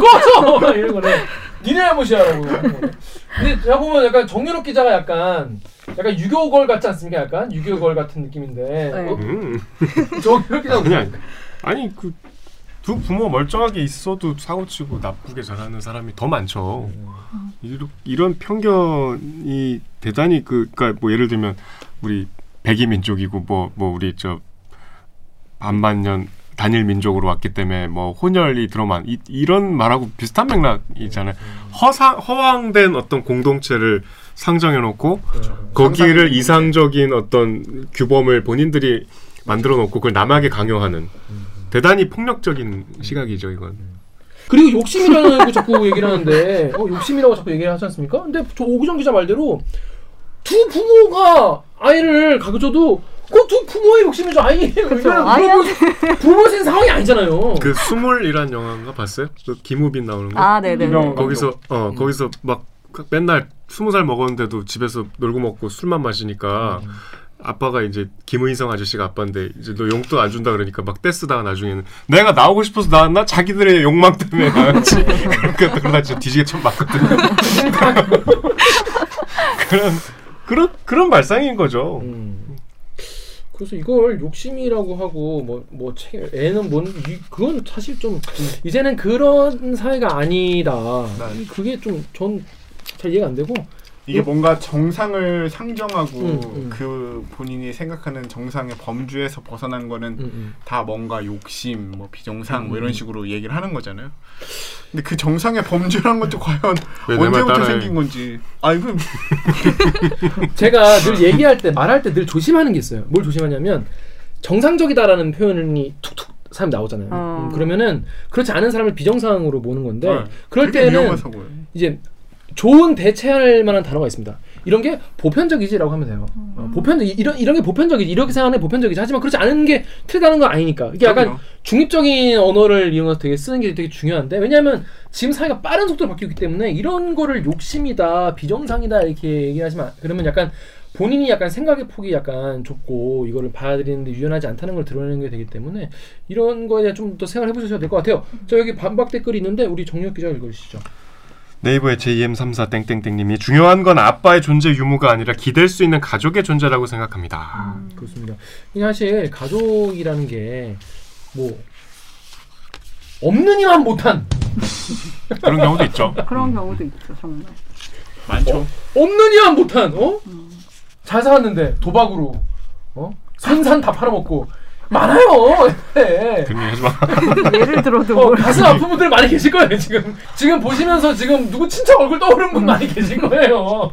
꺼져 이런 거네. 니네 잘못이야라고. 근데 제가 보면 약간 정연욱 기자가 약간 약간 유교걸 같지 않습니까? 약간 유교걸 같은 느낌인데. 네. 어, 음. 정연욱 기자 아니 아니. 아니 그 두 부모 멀쩡하게 있어도 사고치고 나쁘게 자라는 사람이 더 많죠. 이런, 이런 편견이 대단히 그 그러니까 뭐 예를 들면 우리 백이 민족이고 뭐뭐 우리 저 반만년 단일 민족으로 왔기 때문에 뭐 혼혈이 들어만 이, 이런 말하고 비슷한 맥락이잖아요. 허상 허황된 어떤 공동체를 상정해 놓고 거기를 이상적인 어떤 규범을 본인들이 만들어 놓고 그걸 남에게 강요하는 대단히 폭력적인 시각이죠 이건. 그리고 욕심이라는 거 자꾸 얘기를 하는데 어, 욕심이라고 자꾸 얘기를 하지 않습니까? 근데 저 오기정 기자 말대로 두 부모가 아이를 가져도 그두 부모의 욕심이죠. 아이 부모신 상황이 아니잖아요. 그 스물이란 영화인가 봤어요? 그 김우빈 나오는 거. 아, 네네. 유명- 거기서 어 거기서 막 맨날 스무 살 먹었는데도 집에서 놀고 먹고 술만 마시니까 아빠가 이제 김의성 아저씨가 아빠인데 이제 너 용돈 안 준다 그러니까 막 떼쓰다가 나중에는 내가 나오고 싶어서 나왔나 자기들의 욕망 때문에 나왔지 그러니까 그러다 진짜 뒤지게 처음 맞거든요 그런 그런 그런 발상인 거죠 음. 그래서 이걸 욕심이라고 하고 뭐뭐 애는 뭔 이- 그건 사실 좀 이제는 그런 사회가 아니다. 네. 그게 좀 전 잘 이해가 안 되고 이게 뭔가 정상을 상정하고 음, 음. 그 본인이 생각하는 정상의 범주에서 벗어난 거는 음, 음. 다 뭔가 욕심, 뭐 비정상 뭐 음. 이런 식으로 얘기를 하는 거잖아요. 근데 그 정상의 범주란 것도 과연 왜내말 언제부터 따라해? 생긴 건지. 아 이거 제가 늘 얘기할 때 말할 때 늘 조심하는 게 있어요. 뭘 조심하냐면 정상적이다라는 표현이 툭툭 사람이 나오잖아요. 어. 음, 그러면은 그렇지 않은 사람을 비정상으로 보는 건데 네. 그럴 때는 위험한 사고예요. 이제 좋은 대체할 만한 단어가 있습니다. 이런 게 보편적이지라고 하면 돼요. 어, 보편 이런 이런 게 보편적이지 이렇게 생각하는 게 보편적이지 하지만 그렇지 않은 게 틀가는 건 아니니까 이게 약간 그럼요. 중립적인 언어를 이용해서 되게 쓰는 게 되게 중요한데 왜냐하면 지금 사회가 빠른 속도로 바뀌고 있기 때문에 이런 거를 욕심이다 비정상이다 이렇게 얘기하시면 안- 그러면 약간 본인이 약간 생각의 폭이 약간 좁고 이거를 받아들이는데 유연하지 않다는 걸 드러내는 게 되기 때문에 이런 거에 대해 좀 더 생각을 해보셔야 될 것 같아요. 저 여기 반박 댓글이 있는데 우리 정유혁 기자 읽어주시죠. 네이버의 JM34 땡땡땡님이 중요한 건 아빠의 존재 유무가 아니라 기댈 수 있는 가족의 존재라고 생각합니다. 그렇습니다. 이게 사실 가족이라는 게 뭐 없는 이만 못한 그런 경우도 있죠. 그런 경우도 있죠, 정말. 많죠. 없는 이만 못한 어? 잘 살았는데 도박으로 어? 산산 다 팔아먹고 많아요. 네. 하지 마. 예를 들어도 어, 뭘 가슴 아픈 분들 많이 계실 거예요 지금 지금 보시면서 지금 누구 친척 얼굴 떠오르는 분 많이 계실 거예요.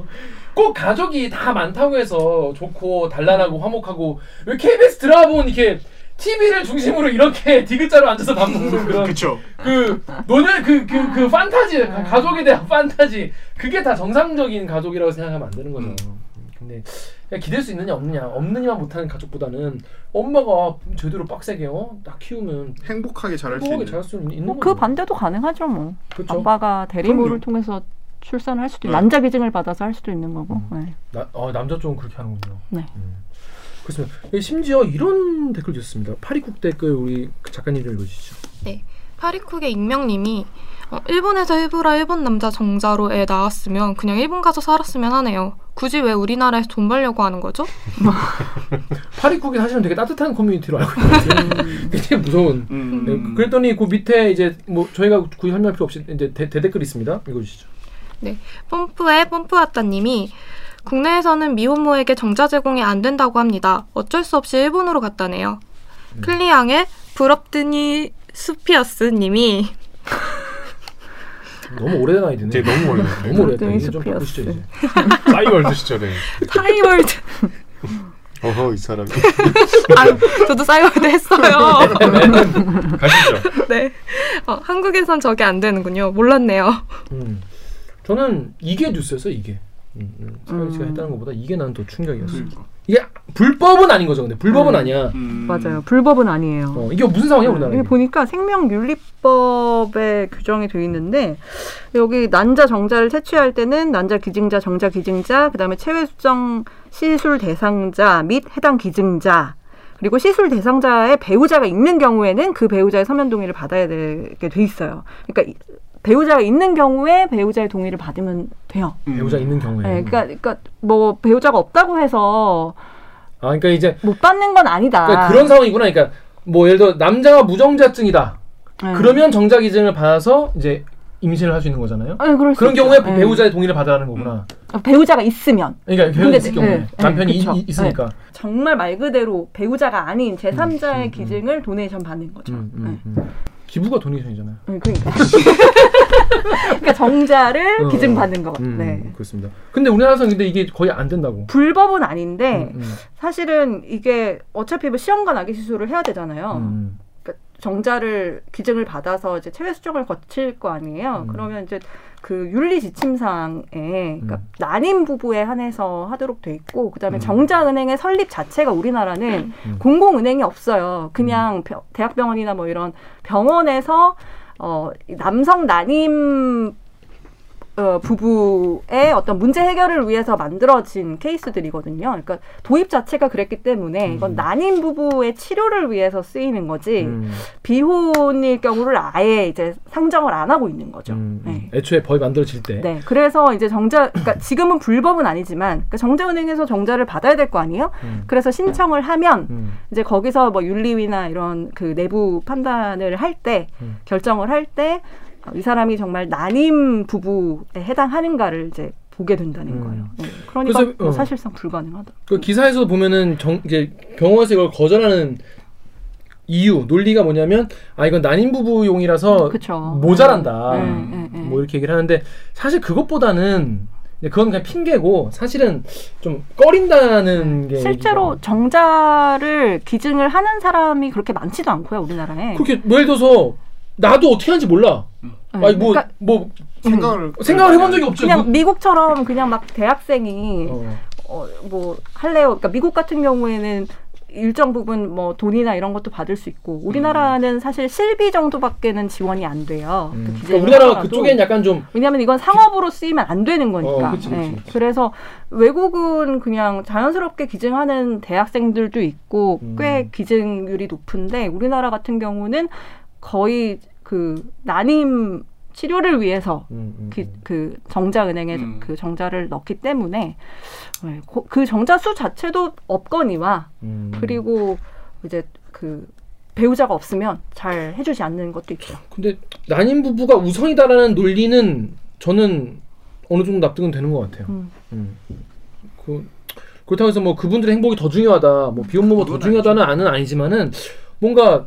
꼭 가족이 다 많다고 해서 좋고 단란하고 화목하고 왜 KBS 드라마 보면 이렇게 TV를 중심으로 이렇게 디귿자로 앉아서 밥 먹는 그런 그렇죠. 그 노년 그그 그 판타지 가- 가족에 대한 판타지 그게 다 정상적인 가족이라고 생각하면 안 되는 거죠. 음. 근데 기댈 수 있느냐 없느냐 없느냐만 못하는 가족보다는 엄마가 제대로 빡세게 어? 딱 키우면 행복하게 자랄 수 행복하게 있는. 자랄 수 있는 뭐 거죠. 그 반대도 가능하죠, 뭐. 그렇죠. 아빠가 대리모를. 통해서 출산을 할 수도 네. 난자 기증을 받아서 할 수도 있는 거고. 네. 나, 어, 남자 쪽은 그렇게 하는군요. 네. 음. 그렇습니다. 예, 심지어 이런 댓글도 있습니다. 파리국 댓글 우리 그 작가님 좀 읽어주시죠. 파리쿡의 익명님이 어, 일본에서 일부러 일본 남자 정자로 애 낳았으면 그냥 일본 가서 살았으면 하네요. 굳이 왜 우리나라에서 돈 벌려고 하는 거죠? 파리쿡이 사실은 되게 따뜻한 커뮤니티로 알고 있는데 굉장히 무서운. 음. 네, 그랬더니 그 밑에 이제 뭐 저희가 굳이 설명할 필요 없이 이제 대, 대댓글 있습니다. 읽어주시죠. pom프의 pom프아따님이 국내에서는 미혼모에게 정자 제공이 안 된다고 합니다. 어쩔 수 없이 일본으로 갔다네요. 클리앙의 부럽드니 스피어스님이 너무 오래된 아이디네. 되게 너무 원래 너무. 네, 이제 좀. 바꾸시죠 이제. 싸이월드 시절에 싸이월드 어허 이 사람이 아, 저도 싸이월드 했어요. 가시죠. 네. 어, 한국에선 저게 안 되는군요. 몰랐네요. 음. 저는 이게 뉴스였어요 이게. 음, 음. 서현 씨가 음. 했다는 것보다 이게 난 더 충격이었어. 요 그러니까. 이게 불법은 아닌 거죠, 근데 불법은 음. 아니야. 음. 맞아요. 불법은 아니에요. 어, 이게 무슨 상황이야 우리나라? 여기 보니까 생명윤리법에 규정이 되어 있는데 여기 난자 정자를 채취할 때는 난자 기증자, 정자 기증자, 그다음에 체외 수정 시술 대상자 및 해당 기증자 그리고 시술 대상자의 배우자가 있는 경우에는 그 배우자의 서면 동의를 받아야 되게 돼 있어요. 그러니까 이- 배우자가 있는 경우에 배우자의 동의를 받으면 돼요. 음. 배우자 있는 경우에. 네, 그러니까, 그러니까 뭐 배우자가 없다고 해서 아, 그러니까 이제 못 받는 건 아니다. 그러니까 그런 상황이구나. 그러니까 뭐 예를 들어 남자가 무정자증이다. 네. 그러면 정자 기증을 받아서 이제 임신을 할 수 있는 거잖아요. 네, 그럴 수 그런 있죠. 경우에 네. 배우자의 동의를 받아라는 거구나. 배우자가 있으면 그러니까 배우자 근데 있을 네, 경우에 네, 남편이. 이- 있으니까. 정말 말 그대로 배우자가 아닌 제3자의 음, 음, 기증을 도네이션 받는 거죠. 음, 네. 음, 음. 기부가 도네이션이잖아요. 네, 그러니까. 그러니까 정자를 어, 기증 받는 거. 음, 네. 그렇습니다. 근데 우리나라에서는 근데 이게 거의 안 된다고. 불법은 아닌데 음, 음, 사실은 이게 어차피 뭐 시험관 아기 시술을 해야 되잖아요. 음. 정자를 기증을 받아서 이제 체외 수정을 거칠 거 아니에요. 음. 그러면 이제 그 윤리 지침상에 그러니까 음. 난임 부부에 한해서 하도록 돼 있고 그다음에 음. 정자 은행의 설립 자체가 우리나라는 음. 공공 은행이 없어요. 그냥 병- 대학병원이나 뭐 이런 병원에서 어, 이 남성 난임 어, 부부의 어떤 문제 해결을 위해서 만들어진 케이스들이거든요. 그러니까 도입 자체가 그랬기 때문에 이건 음. 난임 부부의 치료를 위해서 쓰이는 거지 음, 비혼일 경우를 아예 이제 상정을 안 하고 있는 거죠. 음, 음. 네. 애초에 법이 만들어질 때. 네, 그래서 이제 정자, 그러니까 지금은 불법은 아니지만 그러니까 정자은행에서 정자를 받아야 될 거 아니에요. 음, 그래서 신청을 하면 음, 이제 거기서 뭐 윤리위나 이런 그 내부 판단을 할때 음. 결정을 할 때 이 사람이 정말 난임 부부에 해당하는가를 이제 보게 된다는 음. 거예요. 네. 그러니까 그래서, 뭐 어. 사실상 불가능하다. 그 기사에서 보면은 정, 이제 병원에서 이걸 거절하는 이유 논리가 뭐냐면 아 이건 난임 부부용이라서 그렇죠. 모자란다. 네, 네, 네. 뭐 이렇게 얘기를 하는데 사실 그것보다는 그건 그냥 핑계고 사실은 좀 꺼린다는 게 실제로 얘기가- 정자를 기증을 하는 사람이 그렇게 많지도 않고요, 우리나라에. 그렇게 뭐 예를 들어서 나도 어떻게 하는지 몰라. 네, 아니 뭐 그러니까 뭐 생각을 생각을 해본 적이 없죠. 그냥 그- 미국처럼 그냥 막 대학생이 어. 어, 뭐 할래요. 그러니까 미국 같은 경우에는 일정 부분 뭐 돈이나 이런 것도 받을 수 있고 우리나라는 사실 실비 정도밖에는 지원이 안 돼요. 음. 그 그러니까 우리나라. 그쪽엔 약간 좀 왜냐하면 이건 상업으로 쓰이면 안 되는 거니까. 어, 그치, 그치, 네. 그치. 그래서 외국은 그냥 자연스럽게 기증하는 대학생들도 있고 음. 꽤 기증률이 높은데 우리나라 같은 경우는 거의 그 난임 치료를 위해서 음, 음, 기- 음. 그 정자은행에 음. 그 정자를 넣기 때문에 네, 고- 그 정자 수 자체도 없거니와 음. 그리고 이제 그 배우자가 없으면 잘 해주지 않는 것도 있죠. 근데 난임 부부가 우선이다라는 논리는 저는 어느 정도 납득은 되는 것 같아요. 음. 음. 그 그렇다고 해서 뭐 그분들의 행복이 더 중요하다, 뭐 비혼모가 더 중요하다는 아는 아니지만은 뭔가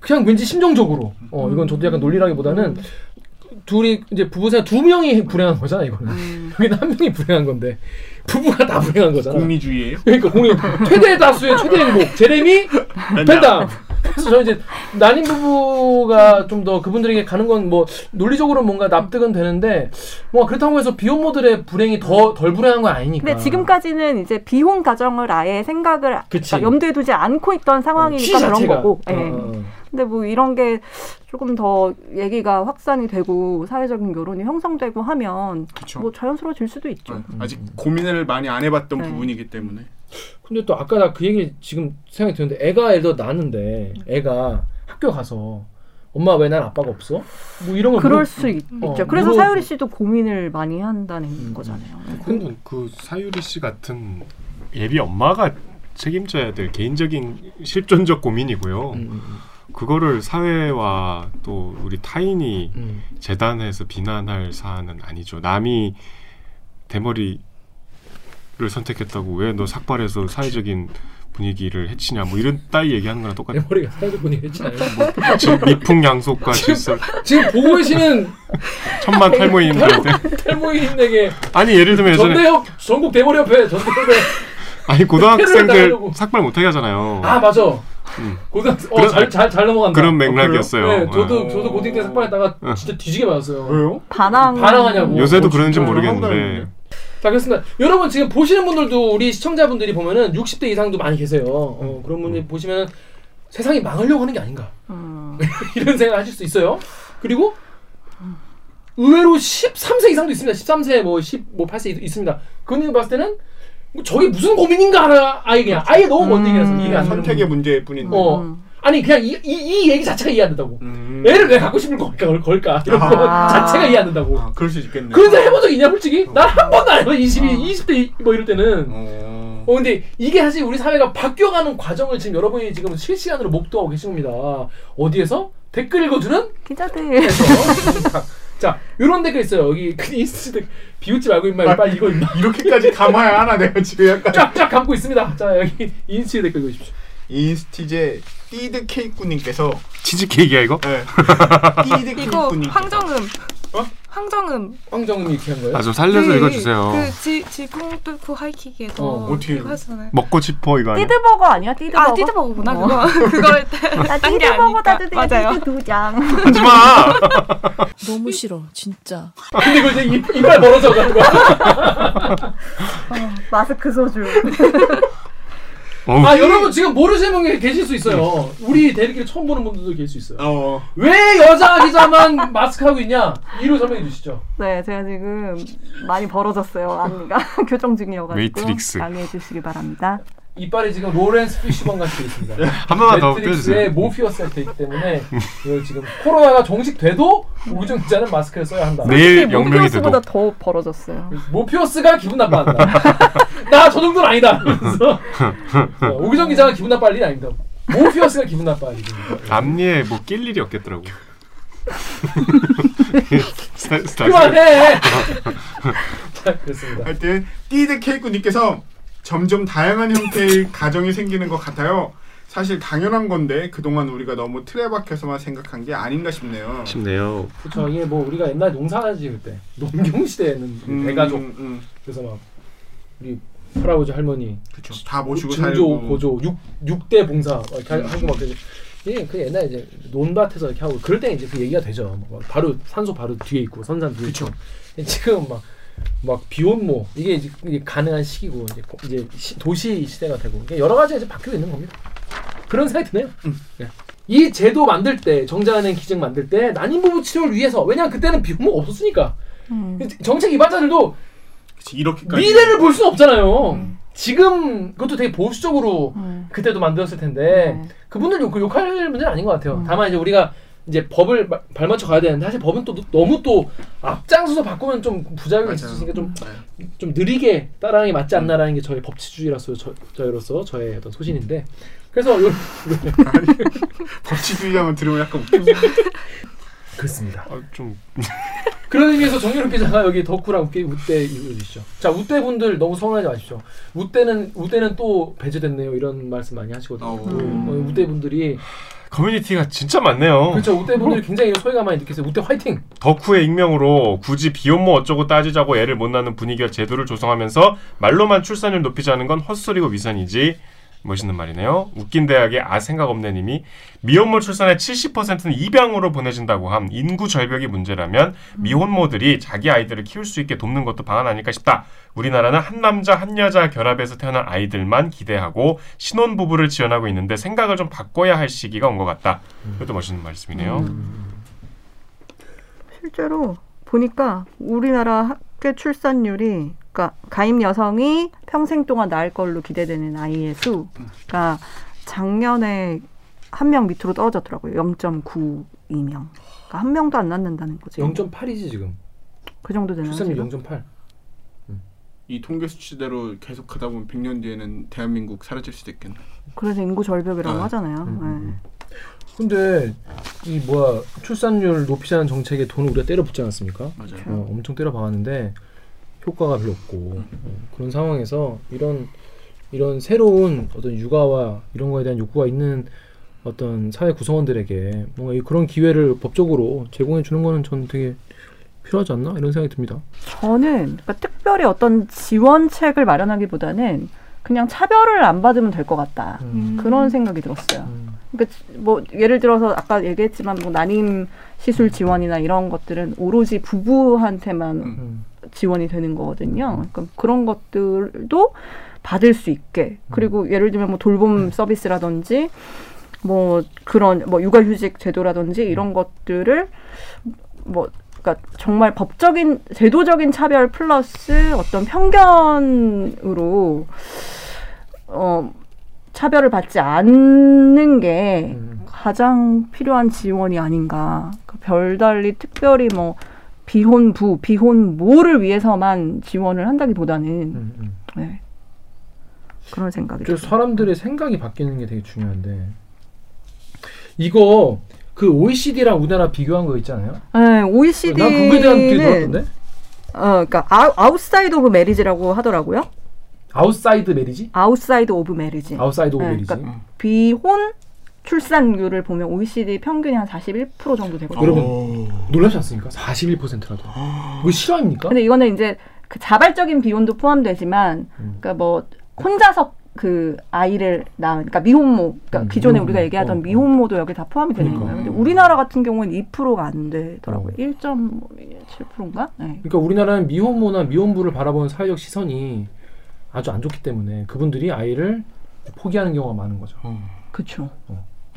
그냥 왠지 심정적으로 어 이건 저도 약간 논리라기보다는 둘이 이제 부부 생활 두 명이 불행한 거잖아 이거는 음. 여기는 한 명이 불행한 건데 부부가 다 불행한 거잖아. 공리주의예요? 그러니까 공리 최대 다수의 최대 행복 제레미 펜담. 그래서 저는 이제 난임 부부가 좀 더 그분들에게 가는 건 뭐 논리적으로 뭔가 납득은 되는데 뭐 그렇다고 해서 비혼모들의 불행이 더 덜 불행한 건 아니니까. 근데 지금까지는 이제 비혼 가정을 아예 생각을. 그러니까 염두에 두지 않고 있던 취 상황이니까 그런. 거고. 어, 예. 근데 뭐 이런 게 조금 더 얘기가 확산이 되고 사회적인 여론이 형성되고 하면 그렇죠. 뭐 자연스러워질 수도 있죠. 어, 아직 고민을 많이 안 해봤던 네. 부분이기 때문에 근데 또 아까 나 그 얘기 지금 생각이 드는데 애가 예를 들어 낳았는데 애가 학교 가서 엄마 왜 난 아빠가 없어? 뭐 이런 거 그럴 물어- 수 있, 어, 죠 그래서 물어보고. 사유리 씨도 고민을 많이 한다는 음. 거잖아요. 그건 그 사유리 씨 같은 예비 엄마가 책임져야 될 개인적인 실존적 고민이고요. 음, 음, 그거를 사회와 또 우리 타인이 음. 재단해서 비난할 사안은 아니죠. 남이 대머리를 선택했다고 왜 너 삭발해서 사회적인 분위기를 해치냐 뭐 이런 따위 얘기하는 거랑 똑같아. 내 머리가 사회적 분위기 했잖아요. 지금 미풍양속과 질서 지금 보고 계시는 천만 탈모인들한테 탈모인에게 아니 예를 들면 예전에 전대협 전국 대머리 협회 전대협회 아니 고등학생들. 삭발 못하게 하잖아요. 아 맞아. 음. 고등학생 그런- 어잘잘 잘 넘어간다. 그런 맥락이었어요. 네, 저도 어. 저도 고딩 때 삭발했다가 진짜 뒤지게 맞았어요. 왜요? 반항 반항하냐고. 요새도 어, 그러는지 진짜요? 모르겠는데 자 그렇습니다. 여러분 지금 보시는 분들도 우리 시청자분들이 보면은 60대 이상도 많이 계세요. 어, 그런 분이 보시면 세상이 망하려고 하는 게 아닌가 음. 이런 생각을 하실 수 있어요. 그리고 의외로 13세 이상도 있습니다. 13세 뭐 10, 뭐 8세 있 습니다. 그분이 봤을 때는 뭐 저게 무슨 고민인가 하나 아예 그냥 아예 너무 먼 얘기라서 이해가 안 되는 선택의 분. 문제일 뿐인데. 어 음. 아니 그냥 이, 이, 이 얘기 자체가 이해 안 된다고. 음. 애를 왜 갖고 싶은 걸까 걸- 걸까 이런 거 아. 자체가 이해 안 된다고. 아, 그럴 수 있겠네. 그런 생각 해본 적 있냐 솔직히? 난한 번도 안 해봐 22, 어. 20대 뭐 이럴 때는 어. 어 근데 이게 사실 우리 사회가 바뀌어가는 과정을 지금 여러분이 지금 실시간으로 목도하고 계신 겁니다 어디에서? 댓글 읽어주는? 기자들 에서. 자 요런 댓글 있어요 여기 그 인스트 비웃지 말고 임마 빨리 이거 임마 이렇게까지 감아야 하나 내가 지금 약간 쫙쫙 감고 있습니다 자 여기 인스트 댓글 읽어주십시오 인스티즈 띠드 케이크님께서 치즈 케이크야 이거? 네. 띠드 이거 케이크님 황정음. 어? 황정음. 황정음이 이렇게 한 거예요? 아좀 살려서 읽어주세요. 그 지, 지붕 뚫고 하이킥에서 어, 어떻게 하잖아요. 먹고 싶어 이거 아니야? 띠드버거 아니야? 띠드버거. 아 띠드버거구나 어. 그거 그걸 나 딴게 띠드버거다 아니까. 드디어 맞아요. 띠드 두 장. 하지 마. 너무 싫어, 진짜. 근데 이거 이제 입, 이빨 벌어져 가는 거야 마스크 소주. 어우, 아 여러분 지금 모르시는 분 계실 수 있어요 우리 대리기를 처음 보는 분들도 계실 수 있어요 어. 왜 여자 기자만 마스크 하고 있냐 이유 설명해 주시죠 네, 제가 지금 많이 벌어졌어요. 앞니가 교정 중이어가지고 매트릭스. 양해해 주시기 바랍니다. 이빨이 지금 로렌스 피쉬번 같이 돼 있습니다. 한 번만 더 떼주세요. 모피어스가 돼 있기 때문에 이걸 지금 코로나가 종식돼도 우정 기자는 마스크를 써야 한다. 내일 영명이 돼도 모피어스보다 더 벌어졌어요. 모피어스가 기분 나빠한다. 나 저 정도는 아니다. 그래서 어, 오기정 기자가 기분 나빠할 일이 아닙니다. 모피어스가 기분 나빠할 일입니다. 앞니에 뭐 낄 일이 없겠더라고. 그만해. 자 그렇습니다. 하여튼 띠드 케이크님께서 점점 다양한 형태의 가정이 생기는 것 같아요. 사실 당연한 건데 그동안 우리가 너무 틀에 박혀서만 생각한 게 아닌가 싶네요. 싶네요. 그렇죠. 이게 뭐 우리가 옛날 농사 지을 때 농경 시대에는 음, 대가족 음, 음. 그래서 막 우리 할아버지 할머니 그쵸. 다 모시고 증조 살고. 고조 육 육대 봉사 막 이렇게 하고 막 그러지. 이게 그 옛날 이제 논밭에서 이렇게 하고 그럴 때 이제 그 얘기가 되죠. 뭐 바로 산소 바로 뒤에 있고 선산 뒤에 있고. 지금 막 막 비혼모 이게 이제 가능한 시기고 이제 거- 이제 시- 도시 시대가 되고 여러 가지 이제 바뀌고 있는 겁니다. 그런 생각이 드네요. 네. 이 제도 만들 때 정자은행 기증 만들 때 난임 부부 치료를 위해서 왜냐면 그때는 비혼모가 없었으니까 음. 정책 그치, 이렇게까지 미래를 볼 수는 없잖아요. 지금 그것도 되게 보수적으로 음. 그때도 만들었을 텐데 네. 그분들 욕, 욕할 문제는 아닌 것 같아요. 음. 다만 이제 우리가 이제 법을 마- 발맞춰 가야 되는데 사실 법은 또 너무 또 앞장서서 바꾸면 좀 부작용이 있을 수 있으니까 좀, 네. 좀 느리게 따라하는 게 맞지 않나라는 게 저의 법치주의라서 저, 저로서 저의 어떤 소신인데 그래서 요, 법치주의자만 들으면 약간. 그렇습니다. 아, 좀 그런 의미에서 정유럽 기자가 여기 덕후랑 웃게 우대 읽어주시죠. 자 우대 분들 너무 서운하지 마십시오. 우대는 우대는 또 배제됐네요 이런 말씀 많이 하시거든요. 어. 어, 우대 분들이 커뮤니티가 진짜 많네요. 그렇죠 우대 분들이 굉장히 소외감 많이 느끼세요. 우대 화이팅. 덕후의 익명으로 굳이 비혼모 어쩌고 따지자고 애를 못 낳는 분위기와 제도를 조성하면서 말로만 출산율 높이자는 건 헛소리고 위선이지 멋있는 말이네요. 웃긴 대학의 아 생각 없는 님이 미혼모 출산의 70%는 입양으로 보내진다고 함 인구 절벽이 문제라면 미혼모들이 자기 아이들을 키울 수 있게 돕는 것도 방안 아닐까 싶다. 우리나라는 한 남자 한 여자 결합해서 태어난 아이들만 기대하고 신혼 부부를 지원하고 있는데 생각을 좀 바꿔야 할 시기가 온 것 같다. 이것도 멋있는 말씀이네요. 실제로 보니까 우리나라 학교 출산율이 그러니까 가임 여성이 평생 동안 낳을 걸로 기대되는 아이의 수가 작년에 한 명 밑으로 떨어졌더라고요. 0.92명. 그러니까 한 명도 안 낳는다는 거지. 0.8이지 지금. 그 정도 되나요? 출산율 지금? 0.8. 이 통계 수치대로 계속 하다 보면 100년 뒤에는 대한민국 사라질 수도 있겠네. 그래서 인구 절벽이라고 아. 하잖아요. 음, 네. 근데 이 뭐야 출산율 높이자는 정책에 돈을 우리가 때려붓지 않았습니까? 맞아요. 어, 엄청 때려 박았는데 효과가 별로 없고 어, 그런 상황에서 이런 이런 새로운 어떤 육아와 이런 거에 대한 욕구가 있는 어떤 사회 구성원들에게 뭔가 이 그런 기회를 법적으로 제공해 주는 거는 전 되게 필요하지 않나 이런 생각이 듭니다. 저는 그러니까 특별히 어떤 지원책을 마련하기보다는 그냥 차별을 안 받으면 될 것 같다. 음. 그런 생각이 들었어요. 음. 그러니까 뭐 예를 들어서 아까 얘기했지만 뭐 난임 시술 지원이나 이런 것들은 오로지 부부한테만 음. 지원이 되는 거거든요. 그러니까 그런 것들도 받을 수 있게 그리고 예를 들면 뭐 돌봄 서비스라든지 뭐 그런 뭐 육아휴직 제도라든지 이런 것들을 뭐 그러니까 정말 법적인 제도적인 차별 플러스 어떤 편견으로 어 차별을 받지 않는 게 음. 가장 필요한 지원이 아닌가. 그 별달리 특별히 뭐 비혼부, 비혼모를 위해서만 지원을 한다기보다는 음, 음. 네. 그런 생각이 저. 사람들의 생각이 바뀌는 게 되게 중요한데 이거 그 OECD랑 우리나라 비교한 거 있잖아요. 네, 난 그거에 대한 되게 OECD는 놀랐던데. 어, 그러니까 아우, outside of marriage라고 하더라고요. outside marriage? outside of marriage. outside of 네, marriage. 그러니까 비혼 출산율을 보면 OECD 평균이 한 41% 정도 되거든요. 여러분 놀랍지 않습니까? 41%라도. 이거 실화입니까? 근데 이거는 이제 그 자발적인 비혼도 포함되지만, 음. 그러니까 뭐 혼자서 그 아이를 낳은, 그러니까 미혼모, 그러니까 음, 기존에 미혼모. 우리가 얘기하던 어, 어. 미혼모도 여기 다 포함이 되는 그러니까. 거예요. 근데 우리나라 같은 경우는 2%가 안 되더라고요. 어. 1.7%인가? 네. 그러니까 우리나라는 미혼모나 미혼부를 바라보는 사회적 시선이 아주 안 좋기 때문에 그분들이 아이를 포기하는 경우가 많은 거죠. 그쵸.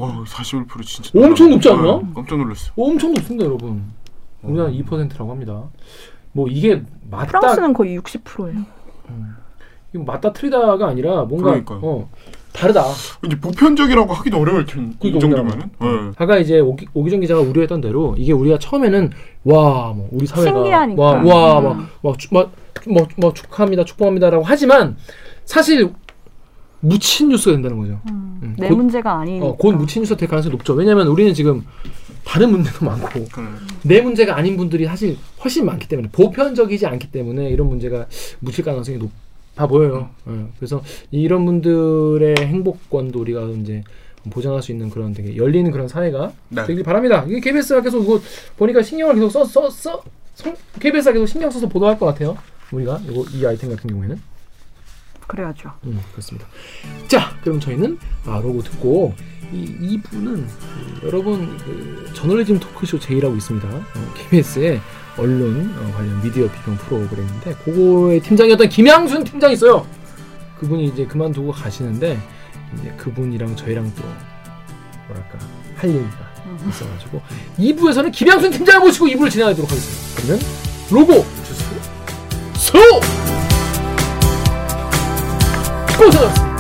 와, 41% 진짜 엄청. 높지 않나? 어, 깜짝 놀랐어. 엄청 높습니다, 여러분. 우리나라 2%라고 합니다. 뭐 이게 맞다 프랑스는 거의 60%예요. 이거 맞다 틀리다가 아니라 뭔가 그러니까요. 어, 다르다. 이제 보편적이라고 하기도 어려울 텐데 이 그러니까 정도면은. 예. 아까 이제 오기, 오기정 기자가 우려했던 대로 이게 우리가 처음에는 와, 뭐 우리 사회가 신기하니까. 와, 와, 음. 막, 막, 축- 막, 뭐, 뭐 축하합니다, 축복합니다라고 하지만 사실 묻힌 뉴스가 된다는 거죠. 음, 내 곧- 문제가 아니니까. 어, 곧 묻힌 뉴스가 될 가능성이 높죠. 왜냐하면 우리는 지금 다른 문제도 많고 그래. 내 문제가 아닌 분들이 사실 훨씬 많기 때문에 보편적이지 않기 때문에 이런 문제가 묻힐 가능성이 높아 보여요. 예, 그래서 이런 분들의 행복권도 우리가 이제 보장할 수 있는 그런 되게 열리는 그런 사회가 네. 되길 바랍니다. 이게 KBS가 계속 이거 보니까 신경을 계속 써써써 KBS가 계속 신경 써서 보도할 것 같아요. 우리가 이거 이 아이템 같은 경우에는. 그래야죠. 음, 그렇습니다. 자, 그럼 저희는 아, 로고 듣고 이 2부는 그, 여러분 그 저널리즘 토크쇼 제이라고 있습니다. 어, KBS의 언론 어, 관련 미디어 비평 프로그램인데 그거의 팀장이었던 김양순 팀장이 있어요. 그분이 이제 그만두고 가시는데 이제 그분이랑 저희랑 또 뭐랄까 할 얘기가 있어가지고 2부에서는 김양순 팀장을 모시고 2부를 진행하도록 하겠습니다. 그러면 로고 주세요. 소! Both.